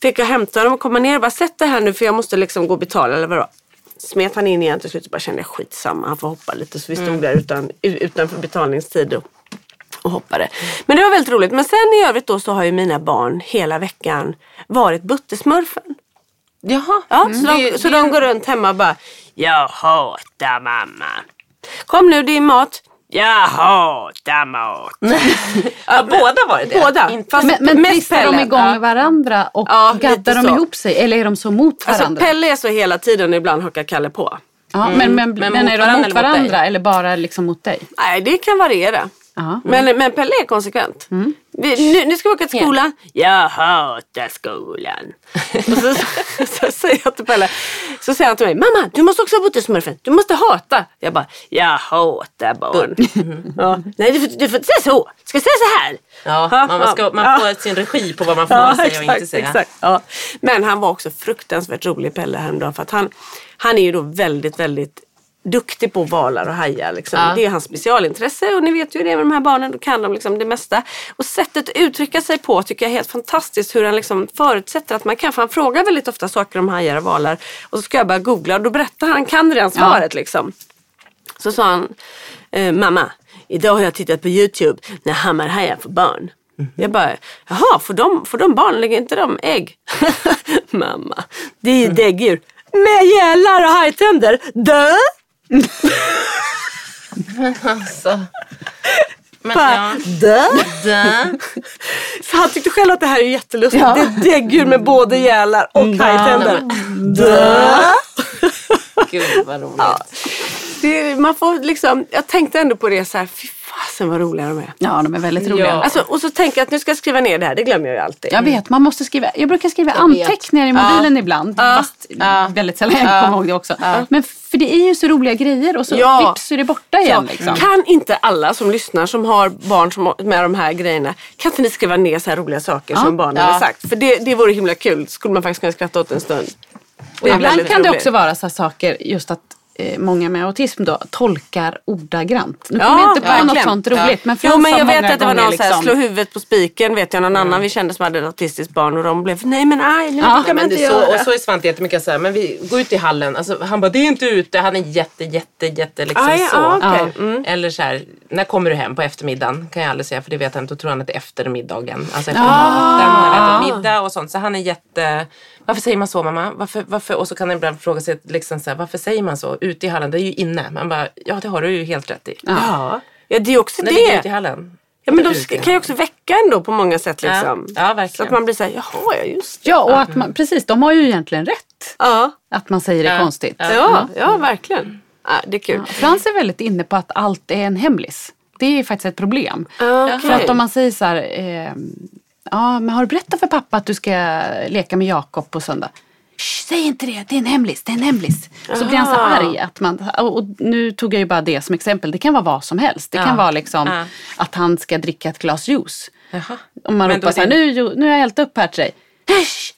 Fick jag hämta honom och komma ner och bara sätt dig här nu för jag måste liksom gå och betala eller vadå. Smet han in igen till slut och bara kände jag skitsamma, han får hoppa lite. Så vi stod där utan, utanför betalningstid och, och hoppade. Men det var väldigt roligt. Men sen i övrigt då så har ju mina barn hela veckan varit buttesmurfen. Jaha. Ja, Mm. så, de, Det- så det- de går runt hemma och bara Jag hatar mamma. Kom nu, det är mat. Jag hatar mat. Ja, båda var det det? Båda. Fast Men, men de igång Ja. varandra och Ja, gaddar de så. ihop sig? Eller är de så mot Alltså varandra? Pelle är så hela tiden och ibland hakar Kalle på. ja, men, men, men, Men är mot de varandra mot eller mot varandra eller bara liksom mot dig? Nej, det kan variera. Ja. Men, men Pelle är konsekvent. Mm. Vi, nu, nu ska vi åka till skolan. Jag hatar skolan. och så, så, säger jag till Pelle. Så säger han till mig. Mamma, du måste också vara buttesmurfen. Du måste hata. Jag bara, jag hatar barn. ja. Nej, du får, du får inte säga så. Du ska säga så här. Ja, Ja, man, ska, man ja. får sin regi på vad man får säga och inte säga. Exakt, ja. Men han var också fruktansvärt rolig Pelle häromdagen. För att han, han är ju då väldigt, väldigt duktig på valar och hajar. Liksom. Ja. Det är hans specialintresse och ni vet ju hur det är med de här barnen. Då kan de liksom det mesta. Och sättet att uttrycka sig på tycker jag är helt fantastiskt. Hur han liksom förutsätter att man kan. För han frågar väldigt ofta saker om hajar och valar. Och så ska jag börja googla och då berättar han, han kan redan svaret liksom. Så sa han, eh, mamma, idag har jag tittat på Youtube när hammarhajar får barn. Jag bara, jaha, får de, får de barn? Lägger inte de ägg? mamma, det är ju däggdjur. Med gälar och hajtänder. Dö! Alltså. Men, Bara, ja. Dö! Dö. Så han tyckte själv att det här är jättelustigt. Ja. Det är däggdjur med både gälar och hajtänder. Dö! Gud vad roligt. Det, man får liksom, jag tänkte ändå på det så här, fy fasen vad roliga de är. Ja, de är väldigt roliga. Ja. Alltså, och så tänker jag att nu ska jag skriva ner det här, det glömmer jag ju alltid. Jag vet, man måste skriva. Jag brukar skriva vet. anteckningar i mobilen ibland. Fast väldigt sällan jag kommer ihåg det också. Men för det är ju så roliga grejer och så Ja. vips är det borta igen. Liksom. Kan inte alla som lyssnar som har barn som, med de här grejerna, kan inte ni skriva ner så här roliga saker som barnen Ja. har sagt? För det, det vore himla kul, skulle man faktiskt kunna skratta åt en stund. Och ibland kan det också vara så här saker just att många med autism då tolkar ordagrant. Nu Ja, kommer jag inte på verkligen. något sånt roligt. Men Jo men jag vet att det var någon så här, liksom- slå huvudet på spiken vet jag någon annan vi kände som hade ett autistiskt barn och de blev nej men aj nu Ja. kan Nej, man men det inte så, göra. och så är Svante jättemycket så här, men vi går ut i hallen. Alltså, han bara, det är inte ute. Han är jätte, jätte, jätte liksom Aj, så. ah, okej. Mm. Eller så här, när kommer du hem på eftermiddagen? Kan jag aldrig säga för det vet han inte. Då tror han att det är efter middagen. Alltså efter Ah. maten, han har ätit middag och sånt. Så han är jätte, varför säger man så mamma? Varför, varför? Och så kan han ibland fråga sig, liksom så här, varför säger man så? Ute i hallen, det är ju inne. Man bara, ja det har du ju helt rätt i. Ja. ja det är också När ligger ute i det. hallen. Ja men de ska, kan ju också väcka ändå på många sätt liksom. Ja, ja, verkligen. Så att man blir såhär, jaha ja just det. Ja, och att man, precis, de har ju egentligen rätt. Ja, Att man säger det Ja. konstigt. ja, ja verkligen. Ja, det är kul. Frans är väldigt inne på att allt är en hemlis. Det är faktiskt ett problem. Ja, okej. För att om man säger så här, eh, ja men har du berättat för pappa att du ska leka med Jakob på söndag? Säg inte det, det är en hemlis, det är en hemlis. Så blir han så arg att man, och nu tog jag ju bara det som exempel, det kan vara vad som helst. Det kan Ja. vara liksom Ja. att han ska dricka ett glas juice. Jaha. Om man Men ropar så här, det- nu, nu har jag hällt upp här till dig.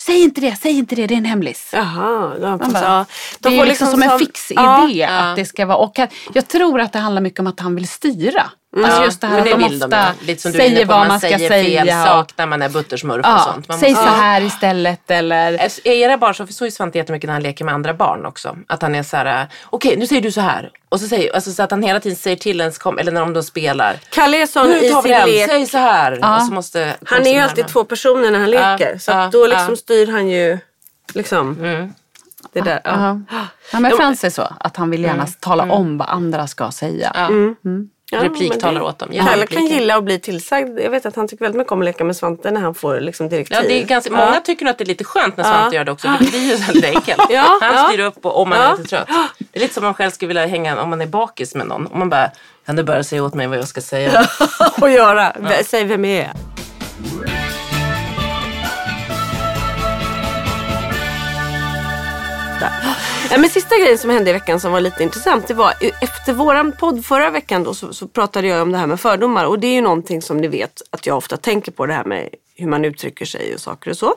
Säg inte det, säg inte det, det är en hemlis. Jaha, de får, bara, ja, det de är får liksom som en fix idé Ja, att det ska vara. Och jag tror att det handlar mycket om att han vill styra. Alltså just det här Men det att de de ofta ja. Lite som du säger på, vad man, man ska säger fel säga. sak och, när man är buttersmurf och ja, sånt. Man säg måste- så här istället eller... Är era barn så, för så är Svante jättemycket när han leker med andra barn också. Att han är så här, okej nu säger du så här. Och så, säger, alltså, så att han hela tiden säger till ens kom, eller när de då spelar. Kalle är sån Nu i sin den, lek. säg så här. Och så måste Han är ju alltid två personer när han Ja, leker. Så ja, då liksom ja. styr han ju liksom. Det där. Ja. Ja. Ja, men Frans är så att han vill gärna tala om vad andra ska säga. Ja. Ja, Replik talar åt dem. Kalle kan gilla att bli tillsagd. Jag vet att han tycker väldigt mycket om att leka med Svante när han får liksom direktiv. Ja, det är ganska, Många tycker nog att det är lite skönt när Svante gör det också. För det blir ju väldigt enkelt. Han styr upp och, om man är lite trött. Det är lite som om man själv skulle vilja hänga om man är bakis med någon. Om man bara, kan du bara säga åt mig vad jag ska säga? att göra. Säg vem jag är. Ja, men sista grejen som hände i veckan som var lite intressant. Det var efter våran podd förra veckan då, så, så pratade jag om det här med fördomar. Och det är ju någonting som ni vet att jag ofta tänker på det här med hur man uttrycker sig och saker och så.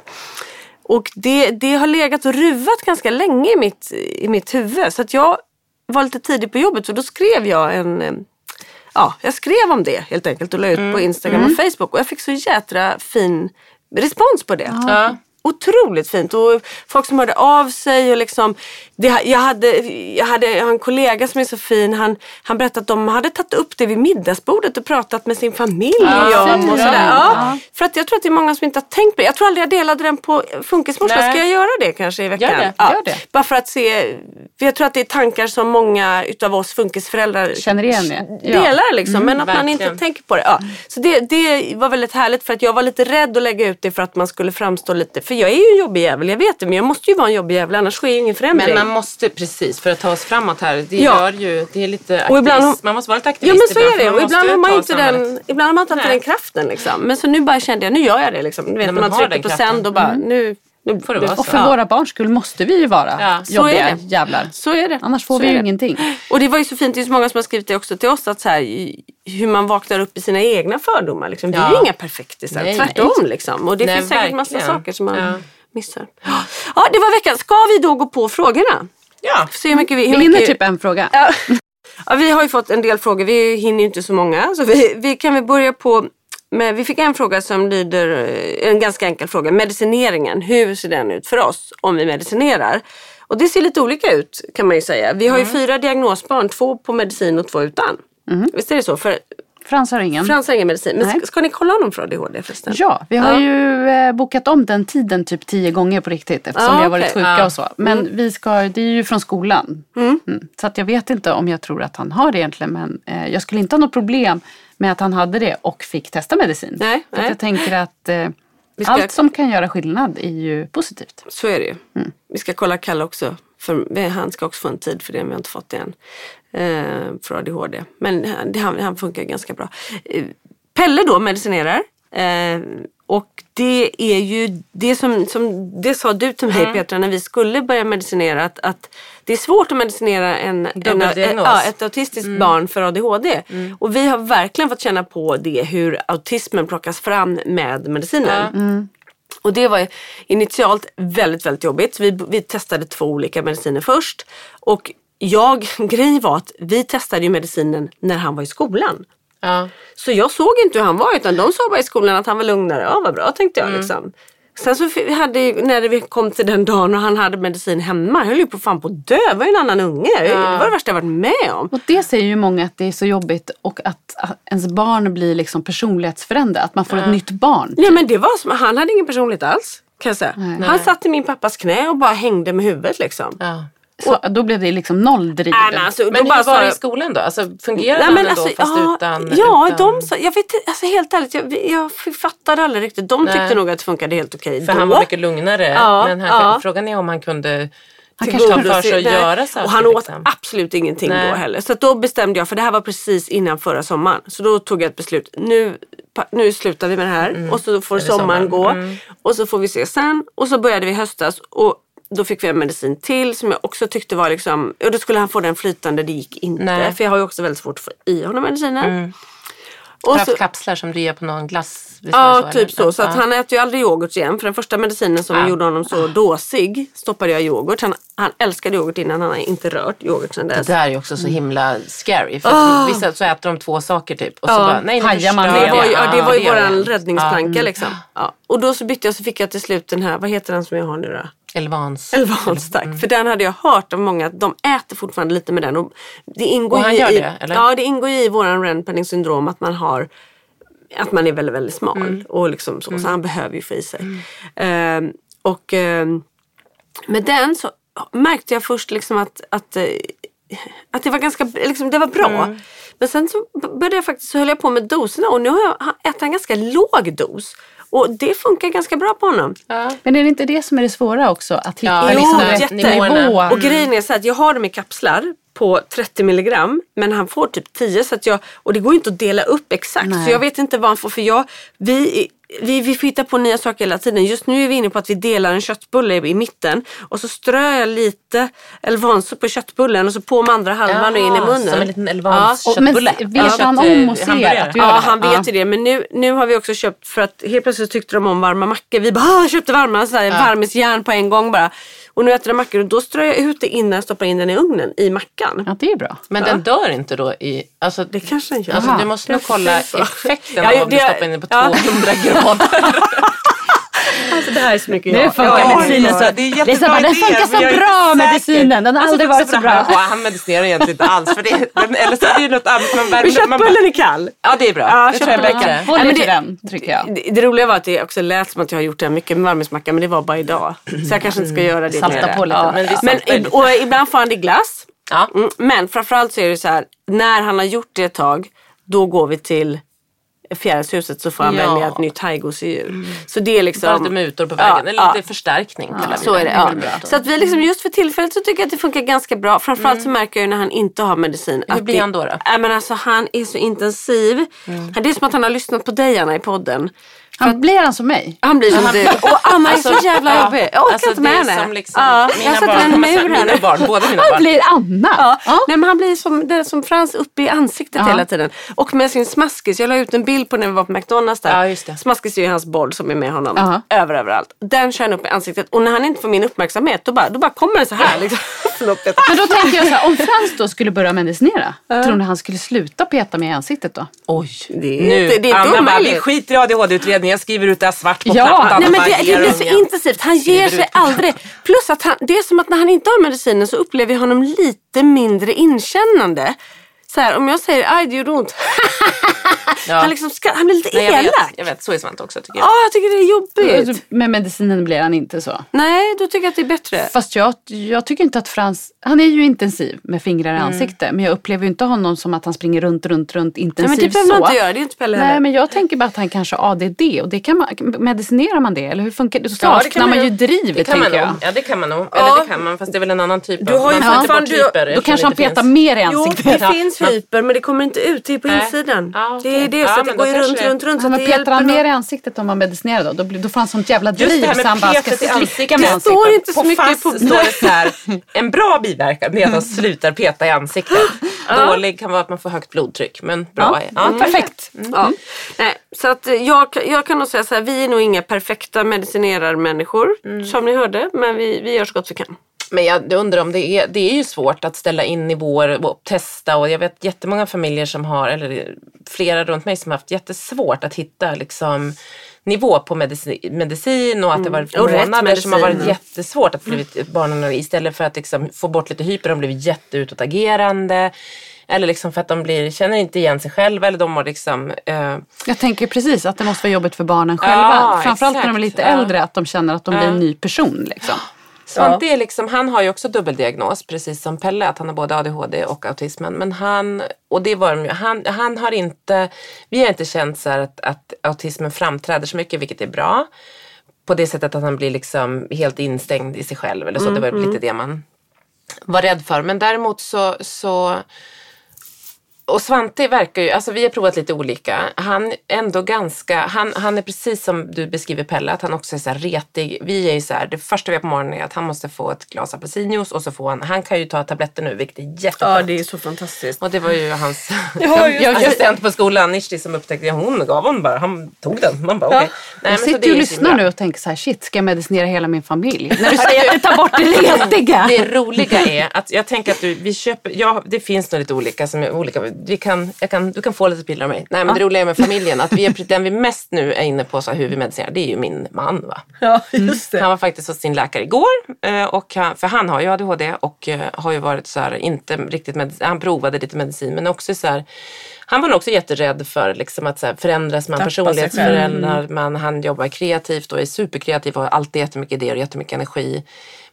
Och det, det har legat och ruvat ganska länge i mitt, i mitt huvud. Så att jag var lite tidig på jobbet och då skrev jag en Ja, jag skrev om det helt enkelt och la ut på Instagram och Facebook och jag fick så jädra fin respons på det. Ja. Otroligt fint och folk som hörde av sig och liksom det, jag, hade, jag hade jag har en kollega som är så fin. Han, han berättade att de hade tagit upp det vid middagsbordet och pratat med sin familj om och sådär. Ja, För att jag tror att det är många som inte har tänkt på det. Jag tror aldrig jag delade den på Funkismorsan. Ska jag göra det kanske i veckan? Gör det, Ja. gör det. Bara för att se. För jag tror att det är tankar som många utav oss funkisföräldrar Känner igen det. Ja. delar liksom, men att man verkligen. inte tänker på det. Ja. Så det, det var väldigt härligt för att jag var lite rädd att lägga ut det för att man skulle framstå lite, för jag är ju en jobbig jävel, jag vet det, men jag måste ju vara en jobbig jävel annars sker ju ingen förändring. Men man måste, precis, för att ta oss framåt här. Det Ja. ju, det är lite aktivist. Och ibland- man måste vara lite Ja aktivist men så är det och ibland har man inte den, ibland har man inte Nej. den kraften liksom. Men så nu bara kände jag, nu gör jag det liksom. Du vet när man man har trycker på sänd och bara, nu, Får det vara Och för Ja. våra barns skull måste vi ju vara Ja, så jobbiga är det. jävlar. Så är det. Annars får Så vi ju ingenting. Och det var ju så fint, det är så många som har skrivit det också till oss, att så här, hur man vaknar upp i sina egna fördomar. Liksom. Vi är ju inga perfektisar, Nej, tvärtom. nej. Liksom. Och det Nej, finns säkert massa verkligen. saker som man Ja. missar. Ja, det var veckan. Ska vi då gå på frågorna? Ja. Se hur mycket vi... Hur Vi hinner mycket... typ en fråga. Ja, vi har ju fått en del frågor. Vi hinner ju inte så många. Så vi, vi kan väl börja på med, vi fick en fråga som lyder, eh, en ganska enkel fråga. Medicineringen, hur ser den ut för oss om vi medicinerar? Och det ser lite olika ut kan man ju säga. Vi har ju fyra diagnosbarn, två på medicin och två utan. Visst är det så? För Frans har ingen. Frans har ingen medicin. Men Nej. ska, ska ni kolla honom för ADHD förresten? Ja, vi har Ja. ju eh, bokat om den tiden typ tio gånger på riktigt eftersom Ja, vi har varit sjuka Ja. och så. Men vi ska, det är ju från skolan. Mm. Så att jag vet inte om jag tror att han har det egentligen men eh, jag skulle inte ha något problem med att han hade det och fick testa medicin. Nej, att nej. jag tänker att eh, ska- allt som kan göra skillnad är ju positivt. Så är det ju. Vi ska kolla Kalle också. För han ska också få en tid för det, men vi har inte fått det än. Eh, för ADHD. Men det- han, han funkar ganska bra. Eh, Pelle då medicinerar. Eh, och det är ju det som, som det sa du till mig Petra när vi skulle börja medicinera. Att, att det är svårt att medicinera en, en, ja, ett autistiskt barn för ADHD. Och vi har verkligen fått känna på det hur autismen plockas fram med medicinen. Och det var initialt väldigt, väldigt jobbigt. Vi, vi testade två olika mediciner först. Och jag, grejen var att vi testade ju medicinen när han var i skolan. Ja. Så jag såg inte hur han var utan de sa bara i skolan att han var lugnare. Ja vad bra tänkte jag liksom. Sen så hade när vi kom till den dagen och han hade medicin hemma, jag höll ju på fan på att dö. Det var ju en annan unge. Det var det värsta jag varit med om. Och det säger ju många att det är så jobbigt och att, att ens barn blir liksom personlighetsförändrat. Att man får ett nytt barn. Nej men det var som, han hade ingen personlighet alls. Kan jag säga. Han satt i min pappas knä och bara hängde med huvudet liksom. Ja. Så, då blev det liksom noll driv. Alltså, Men då hur bara var det i skolan då? Alltså, fungerade Nej, men ändå alltså, fast ja, utan... Ja, utan... de sa, jag vet inte, alltså helt ärligt, jag, jag fattade aldrig riktigt. De tyckte Nej. nog att det funkade helt okej För då. han var mycket lugnare. Ja, men han, ja. frågan är om han kunde Han ta kanske för sig att göra saker. Och han åt liksom. absolut ingenting Nej. då heller. Så att då bestämde jag, för det här var precis innan förra sommaren. Så då tog jag ett beslut. Nu, nu slutar vi med det här och så får sommaren sommaren. gå. Och så får vi se sen. Och så började vi höstas. Och då fick vi en medicin till som jag också tyckte var liksom, och då skulle han få den flytande, det gick inte. Nej. För jag har ju också väldigt svårt att få i honom medicinen. Har Och så, haft kapslar som du ger på någon glass? Det Ja, eller? typ så. Så att Ja. han äter ju aldrig yoghurt igen. För den första medicinen som Ja. gjorde honom så dåsig stoppade jag yoghurt. Han, han älskade yoghurt innan, han har inte rört yoghurt sedan Det dess. där är ju också så himla scary. För att vissa så äter de två saker typ. Och så Ja. bara, nej nu Hajar man Det det? var ju, ja, det var ju gör våran räddningsplanka liksom. Ja. Och då så bytte jag så fick jag till slut den här, vad heter den som jag har nu då? Elvans. Elvans tack. För den hade jag hört av många att de äter fortfarande lite med den. Och det ingår Och han ju gör i, det, eller? Ja det ingår i våran Renpenning syndrom att man har att man är väldigt, väldigt smal. Mm. Och liksom så, så han behöver ju få i sig. Ehm, och ehm, med den så märkte jag först liksom att, att, eh, att det var ganska liksom, det var bra. Mm. Men sen så började jag faktiskt, så höll jag på med doserna och nu har jag ätit en ganska låg dos. Och det funkar ganska bra på honom. Men är det inte det som är det svåra också? Att hitta Ja, liksom jo, rätt jätte. nivå? Och grejen är så att jag har dem i kapslar på 30 milligram men han får typ 10 så att jag, och det går ju inte att dela upp exakt Nej. så jag vet inte vad han får för jag, vi, vi, vi får hitta på nya saker hela tiden. Just nu är vi inne på att vi delar en köttbulle i mitten och så strör jag lite Elvanso på köttbullen och så på med andra halvan och in i munnen. Som en liten Elvans Och- men köttbulle. vet han om och ser att du Ja, det? han vet ju det. Men nu, nu har vi också köpt, för att helt plötsligt tyckte de om varma mackor. Vi bara, "Ah, köpte varma, så här, varmisjärn på en gång bara. Och nu äter de mackor och då strör jag ut det innan jag stoppar in den i ugnen, i mackan. Ja, det är bra. Men den dör inte då i... Alltså, Det kanske den gör. alltså, du måste nog kolla effekten Ja, om det- du stoppar in den på ja. 200 grader. Alltså det här är så mycket Nu funkar Ja, medicinen så. Det är är bara, den funkar så bra medicinen. Den har aldrig varit så bra. Han, han medicinerar egentligen inte alls. För det, eller så är det ju något annat. Man man köttbullen är kall. ja det är bra. Ja, det tror jag är kan- Håll Ja, dig men till det- den, tycker jag. Det, det roliga var att det också lät som att jag har gjort det mycket med varmismacka men det var bara idag. Så jag kanske inte ska göra det Salta på lite. Men Men, och ibland får han det i glass. Ja. Mm, men framförallt så är det så här, när han har gjort det ett tag, då går vi till Fjärilshuset så får han Ja. välja ett nytt haigossedjur. Så det är liksom... Bara lite mutor på vägen. Ja, eller ja. lite förstärkning. vi Så är det, ja. Så att vi liksom just för tillfället så tycker jag att det funkar ganska bra. Framförallt så märker jag ju när han inte har medicin. Hur att blir det, han då, då? Men alltså, han är så intensiv. Det är som att han har lyssnat på dig Anna i podden. Han blir han som mig? Han blir som du. Och Anna är så Alltså, jävla ja. jobbig. Jag orkar Alltså, inte med henne. som liksom ja, mina jag barn, en mur mina här. barn, båda mina Han barn. blir Anna. Ja. Ja. Nej, men han blir som, det som Frans uppe i ansiktet Ja. hela tiden. Och med sin smaskis. Jag la ut en bild på när vi var på McDonalds där. Ja, just det. Smaskis är ju hans boll som är med honom. Över, överallt. Den kör han upp i ansiktet. Och när han inte får min uppmärksamhet då bara, då bara kommer det så här. Liksom. Men då tänker jag så här, om Frans då skulle börja medicinera, tror ni han skulle sluta peta mig i ansiktet då? Oj, Det är nu. inte- det är inte Anna bara, omöjligt. vi skiter i ADHD-utredningen. Jag skriver ut det här svart på Ja, plattan. Nej, men det, det blir så ungen. intensivt. Han ger sig aldrig. Plus att han, det är som att när han inte har medicinen så upplever jag honom lite mindre inkännande. Så här, om jag säger aj det gjorde ont. Ja. Han, liksom ska, han blir lite Nej, jag, vet, elak. jag vet, så är Svante också tycker Ja, jag. jag tycker det är jobbigt. Alltså, Med medicinen blir han inte så. Nej, då tycker jag att det är bättre. Fast jag, jag tycker inte att Frans, han är ju intensiv med fingrar i ansiktet. Men jag upplever ju inte honom som att han springer runt, runt, runt Nej, intensiv men det behöver man så. inte göra. Det är inte Pelle Nej heller. men jag tänker bara att han kanske har ADD och det kan man, medicinerar man det eller hur funkar det? Då Ja, det saknar kan man man ju drivet tänker nog. jag. Ja, det kan man nog. Ja. Eller det kan man, fast det är väl en annan typ Du av... har ju man fortfarande- bort hyper Då kanske han petar mer i Jo, ansiktet. det finns hyper men det kommer inte ut. Det är på Nej. insidan. Det är. Det. Ja, Så att det går ju runt, runt, runt. Så Ja, men petar han mer i ansiktet om man medicinerar då? Då, blir, då får han sånt jävla Just det driv här så med ska petet i ansiktet. Det står inte så På mycket på... står det så här, en bra biverkan det är att man slutar peta i ansiktet. Dålig kan vara att man får högt blodtryck, men bra är... Ja, Perfekt. Ja. Nej, så att jag, jag kan nog säga så här, vi är nog inga perfekta medicinerarmänniskor som ni hörde, men vi, vi gör så gott vi kan. Men jag undrar om det är, det är ju svårt att ställa in nivåer och testa och jag vet jättemånga familjer som har, eller flera runt mig som har haft jättesvårt att hitta liksom nivå på medicin, medicin och att det varit Och rätt månader som har varit jättesvårt att blivit barnen istället för att liksom få bort lite hyper, de blivit jätteutåtagerande. Eller liksom för att de blir, känner inte igen sig själva eller de har liksom eh, Jag tänker precis att det måste vara jobbigt för barnen själva. Ja, Framförallt när de är exakt. lite Ja. äldre, att de känner att de blir en ny person. Liksom. Svante är liksom, han har ju också dubbeldiagnos precis som Pelle, att han har både ADHD och autismen. Men han, och det var han, han har inte, vi har inte känt så att, att autismen framträder så mycket, vilket är bra. På det sättet att han blir liksom helt instängd i sig själv eller så. det var lite det man var rädd för. Men däremot så, så och Svante verkar ju, alltså vi har provat lite olika. Han är ändå ganska, han, han är precis som du beskriver Pelle, att han också är så här retig. Vi är ju så här, det första vi gör på morgonen är att han måste få ett glas apelsinjuice och så får han, han kan ju ta tabletter nu vilket är jätteskönt. Ja, det är så fantastiskt. Och det var ju hans Ja, just assistent på skolan, Nishti, som upptäckte, ja, hon gav honom bara, han tog den. Man bara okej. Nej, Jag så sitter ju och lyssnar nu och tänker så här, shit, ska jag medicinera hela min familj? När du säger att du tar bort det retiga. Det roliga är att jag tänker att du, vi köper, ja det finns nog lite olika som är olika. Vi kan, kan, du kan få lite piller av mig. Nej men det roliga med familjen att vi är, den vi mest nu är inne på så hur vi medicinerar, det är ju min man va. Ja, just det. Han var faktiskt hos sin läkare igår. eh, Och han, för han har ju ADHD och eh, har ju varit så här, inte riktigt medicin, han provade lite medicin men också så här, han var nog också jätterädd för liksom, att så här, förändras man personlighetsförändrar man, han jobbar kreativt och är superkreativ och har alltid jättemycket idéer och jättemycket energi.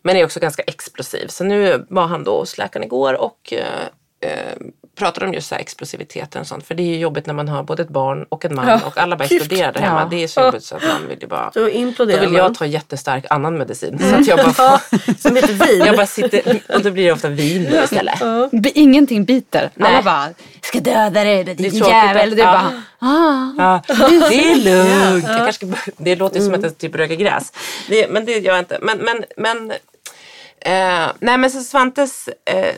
Men är också ganska explosiv. Så nu var han då hos läkaren igår och eh, pratade om just så här explosiviteten och sånt. För det är ju jobbigt när man har både ett barn och en man Ja, och alla bara exploderar där hemma. Ja. Det är så jobbigt så att man vill ju bara... Då Då imploderar vill man. jag ta jättestark annan medicin. Så att jag bara får, Som heter vin. jag bara sitter, och då blir det ofta vin då istället. B- Ingenting biter. Nej. Alla bara, ska döda dig din jävel. Du ja. bara, ah. Ja, det är lugnt. Jag kanske det låter ju som att jag typ röker gräs. Det, men det gör jag inte. Men, men, men, eh, nej men så Svantes, eh,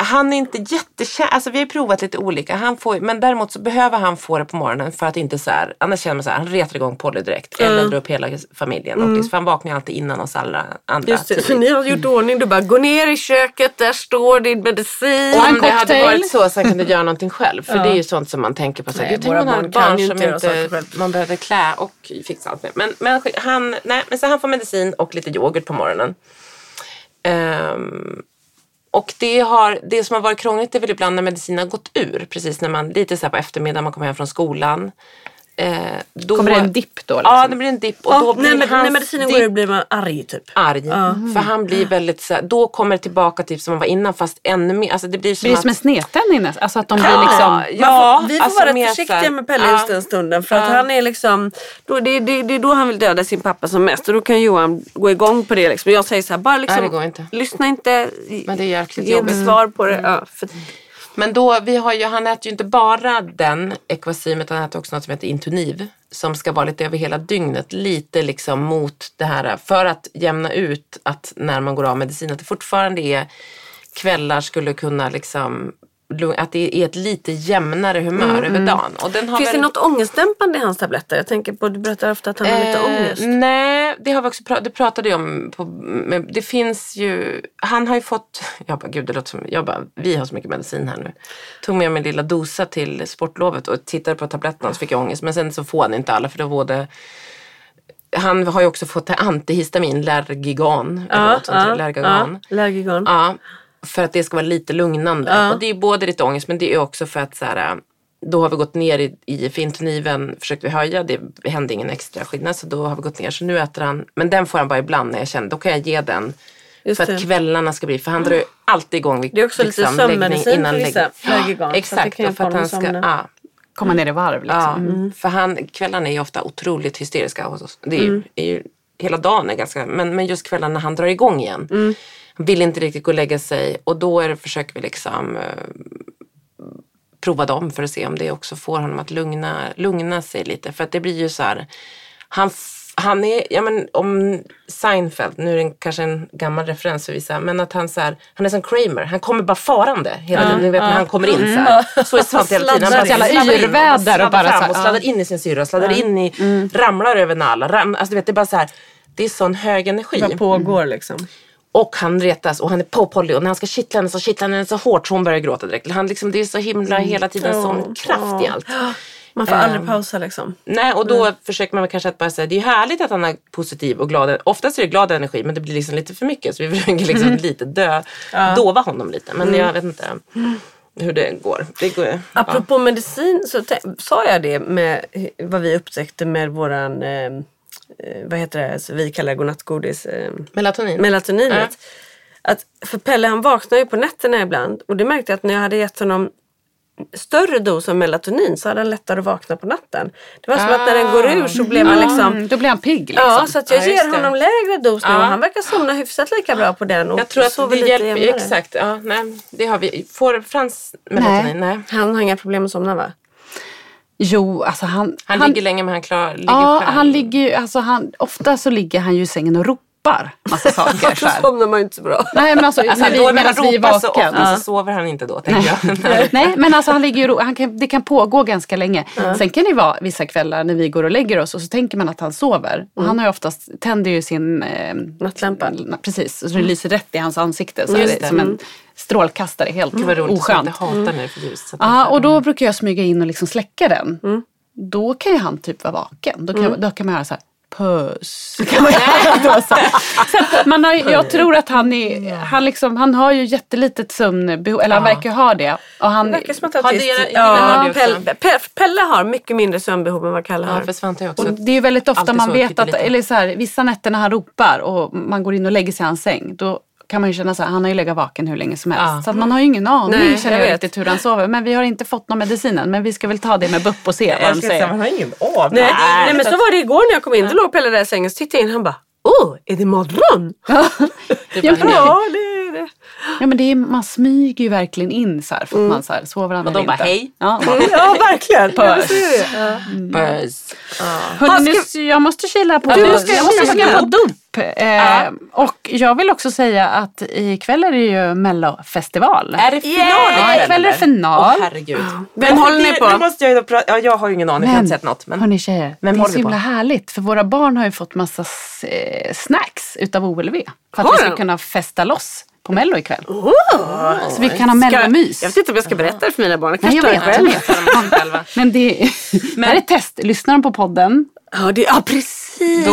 han är inte jättekär, alltså vi har provat lite olika. Han får, men däremot så behöver han få det på morgonen för att inte så här, annars känner man så här, han retar igång Polly direkt. Eller drar upp hela familjen. Och liksom, för han vaknar alltid innan oss alla andra. Just det, tidigt. så ni har gjort ordning. Du bara, gå ner i köket, där står din medicin. Och Om det hade varit så så han kunde göra någonting själv. För det är ju sånt som man tänker på. Så Nej, Nej, våra barn kan ju som inte göra saker inte själv. man behövde klä och fixa allt med. Men, men han, nej, men så han får medicin och lite yoghurt på morgonen. Ehm, och det, har, det som har varit krångligt är väl ibland när medicinen har gått ur. Precis när man, lite så här på eftermiddagen, man kommer hem från skolan. Eh, då, Kommer det en dipp då? Liksom? Ja, det blir en dipp. Och Ja, då blir när, med, hans när medicinen går ur blir man arg typ. arg. För han blir väldigt så då kommer det tillbaka typ som han var innan fast ännu mer. Alltså det blir som Blir att, som en snedtändning nästan? Alltså att de blir liksom... Ja, Vi får alltså vara försiktiga med Pelle ja. just den stunden. För att Ja. han är liksom, då, det, det, det är då han vill döda sin pappa som mest. Och då kan Johan gå igång på det. Liksom. Jag säger så här, bara liksom, Nej, det går inte. lyssna inte. Men det är jäkligt Ge jobbigt. ett svar på det. Ja, för, men då, vi har ju, han äter ju inte bara den ekvasim utan han äter också något som heter Intuniv. Som ska vara lite över hela dygnet. Lite liksom mot det här. För att jämna ut att när man går av medicin att det fortfarande är kvällar skulle kunna liksom att det är ett lite jämnare humör över dagen. Och den har finns väl, det något ångestdämpande i hans tabletter? Jag tänker på, du berättar ofta att han har lite Eh, ångest. Nej, det har vi också pratat, det pratade jag om. På, det finns ju, han har ju fått, jag bara gud det låter som, jag bara vi har så mycket medicin här nu. Tog med min lilla dosa till sportlovet och tittade på tabletterna så fick jag ångest. Men sen så får han inte alla för då både han har ju också fått antihistamin, Lergigan. eller något sånt där, Lergagan. ja, Lergigan. Ja, för att det ska vara lite lugnande. Ja. Och det är både lite ångest men det är också för att så här, då har vi gått ner i, i fintoniven, försökte vi höja, det hände ingen extra skillnad så då har vi gått ner. Så nu äter han, men den får han bara ibland när jag känner, då kan jag ge den. Just för att det. kvällarna ska bli, för han drar ju alltid igång vid Det är också lite sömnmedicin för vissa, att det Exakt, kan och för att han ska, att ja, Komma ner i varv liksom. Ja, för han, kvällarna är ju ofta otroligt hysteriska hos oss. Det är ju, Mm. är ju, hela dagen är ganska, men, men just kvällarna när han drar igång igen. Mm. Han vill inte riktigt gå och lägga sig och då är det, försöker vi liksom eh, prova dem för att se om det också får honom att lugna, lugna sig lite. För att det blir ju så här, han, han är, ja men om Seinfeld, nu är det en, kanske en gammal referens för vissa, men att han så här, han är som Kramer, han kommer bara farande hela tiden. Ni vet när han kommer in så här. Så är Svante hela tiden. Han bara Sladdar. sladdar in, Yrväder och sladdar bara så fram och sladdar in i sin syrra, sladdar in i, ramlar över nallar. Ram, alltså du vet, det är bara så här, det är sån hög energi. Vad pågår liksom? Och han retas och han är på Polly och när han ska kittla henne så kittlar han henne så hårt så hon börjar gråta direkt. Han liksom, det är så himla hela tiden sån kraft i allt. Man får aldrig pausa liksom. Nej, och då försöker man kanske att bara säga, det är härligt att han är positiv och glad. Oftast är det glad energi men det blir liksom lite för mycket så vi försöker liksom lite dö, dova honom lite. Men jag vet inte hur det går. Det går ja. Apropå medicin så sa jag det med vad vi upptäckte med våran, eh, vad heter det, så vi kallar det godnattgodis, eh, Melatonin. melatoninet. Att, för Pelle han vaknar ju på nätterna ibland och det märkte jag att när jag hade gett honom större dos av melatonin så hade han lättare att vakna på natten. Det var som att när den går ur så blev man liksom Mm, då blir han pigg liksom. Ja, så att jag Ja, ger det. honom lägre dos nu Ja. och han verkar somna hyfsat lika bra på den och Jag tror att det hjälper. jämnare. Exakt. Ja, nej, det har vi. Får Frans melatonin? Nej. Han har inga problem att somna va? Jo, alltså han... Han, ligger länge men han klar, ligger Ja, själv. han ligger alltså han, ofta så ligger han ju i sängen och ropar massa saker. så Då här. somnar man ju inte så bra. Nej men alltså, Alltså, när vi, då när medan han vi är ropar så vaken. ofta så sover han inte då tänker jag. Nej. Nej men alltså han ligger ju, och han kan, det kan pågå ganska länge. Sen kan det ju vara vissa kvällar när vi går och lägger oss och så tänker man att han sover. Och han har ju oftast, tänder ju sin eh, Nattlampa. na- Precis, så det lyser rätt i hans ansikte. Så Just är det det. som en strålkastare, helt Gud vad roligt. oskönt. Jag hatar när det för så att Ja, och då brukar jag smyga in och liksom släcka den. Då kan ju han typ vara vaken. Då kan, då kan man göra så här. Puss. Kan man göra då, så så man har, jag tror att han, är, han, liksom, han har ju jättelitet sömnbehov, eller han verkar ha det. Och han, Det verkar som att Har autist... det- ja, har också? Pelle, Pelle, har mycket mindre sömnbehov än vad Kalle Ja, har. för Svante också. och det är ju väldigt ofta man vet att, eller så här, vissa nätter när han ropar och man går in och lägger sig i hans säng. Då kan man ju känna så här, han har ju legat vaken hur länge som helst. Ja. Så att man har ju ingen aning Nej, känner jag jag riktigt hur han sover. Men vi har inte fått någon medicinen. Men vi ska väl ta det med BUP och se vad de säger. man har ingen aning. Nej, nej men så var det igår när jag kom in. Då låg Pelle där i sängen. Så tittade jag in. Han bara Åh, är det morgon? Ja, det är det. Ja men det är, man smyger ju verkligen in så här för att man så här, sover han Och de eller bara, inte? hej. Ja, bara, Ja, verkligen. Ja, Puss. är det. Buzz. Hörrni, nu, jag måste kila på, Du jag ska måste kila på dop. Eh, Och jag vill också säga att ikväll är det ju mellofestival. Är det final Ja, ikväll, är eller? final. Åh herregud. Vem håller ni Det- på? Nu måste jag, ju prata- ja, jag har ju ingen aning, jag har inte sett något. Men... hörni tjejer, Vem det är så himla härligt för våra barn har ju fått massa eh, snacks utav OLV. För att vi ska kunna festa loss på mello ikväll. Så vi kan ha mellomys. jag vet inte om jag ska berätta det för mina barn. Nej, jag Kanske vet, själv. jag vet. de själva. Men det, det här är ett test. Lyssnar de på podden, Ja, det, ja precis.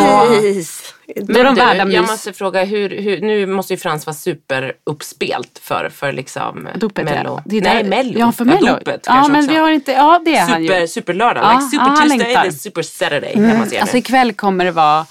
då är de värda jag mys. måste fråga, hur, hur, nu måste ju Frans vara superuppspelt för, för liksom Dopet Mello. ja. Det är Nej, Mello. Ja, för Mello. dopet ja, kanske men också. vi har inte, ja det är han Super, ju. superlördag, Ja, like super ja, han Tuesday super Saturday säga Alltså ikväll kommer det vara,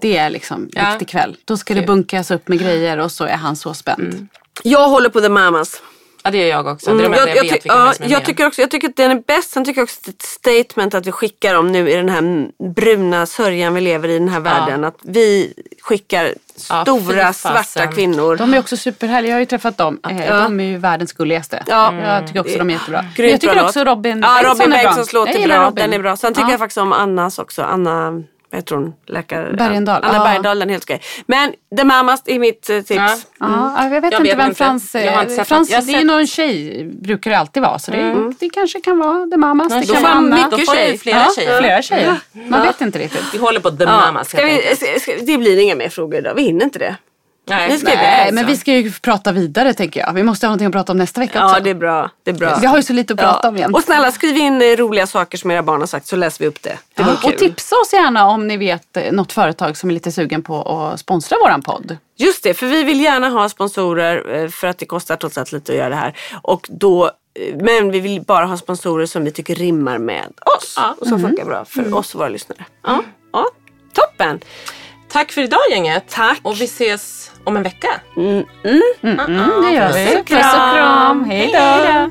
det är liksom Ja. riktig kväll. Då ska det bunkas upp med grejer och så är han så spänd. Jag håller på The Mamas. Ja det gör jag också. Det är de Mm, jag, enda jag, jag, vet ty- vilka ja, jag med. tycker också jag tycker att den är bäst. Sen tycker jag också att det är ett statement att vi skickar dem nu i den här bruna sörjan vi lever i den här världen. Att vi skickar Ja, stora fasen. svarta kvinnor. De är också superhärliga, jag har ju träffat dem. Eh, De är ju världens gulligaste. Ja. Jag tycker också de är jättebra. Grymt jag tycker också. Robin Ja, Bengtsson Robin är bra. Bengtssons låt Jag är bra. Den är bra. Sen tycker Ja. jag faktiskt om Annas också. Anna, vad heter hon? Läkare... Bergendahl. Anna Ja. Bergendahl, den är helt okej. Men The Mamas är mitt eh, tips. Ja. Ja, jag vet Jag inte vet vem inte. Frans är. Frans, det är sett- någon tjej, brukar det alltid vara. Så det, det kanske kan vara The Mamas. Det Då kan får vara Anna. mycket Då får tjejer. ju flera ja, tjejer. Flera tjejer. Man vet inte riktigt. Vi håller på The Ja. Mamas vi, enkelt. ska, ska, det blir inga mer frågor idag. Vi hinner inte det. Nej, vi Nej, så. men vi ska ju prata vidare tänker jag. Vi måste ha någonting att prata om nästa vecka också. Ja, det är bra. Det är bra. Vi har ju så lite att prata om igen. Och snälla skriv in eh, roliga saker som era barn har sagt så läser vi upp det. Det Ja, och tipsa oss gärna om ni vet eh, något företag som är lite sugen på att sponsra våran podd. Just det, för vi vill gärna ha sponsorer eh, för att det kostar trots allt lite att göra det här. Och då, men vi vill bara ha sponsorer som vi tycker rimmar med oss. Och som funkar bra för oss och våra lyssnare. Ja, ja. Toppen! Tack för idag gänget. Tack. Och vi ses om en vecka. Mm, det gör vi. Puss och kram. Hej då.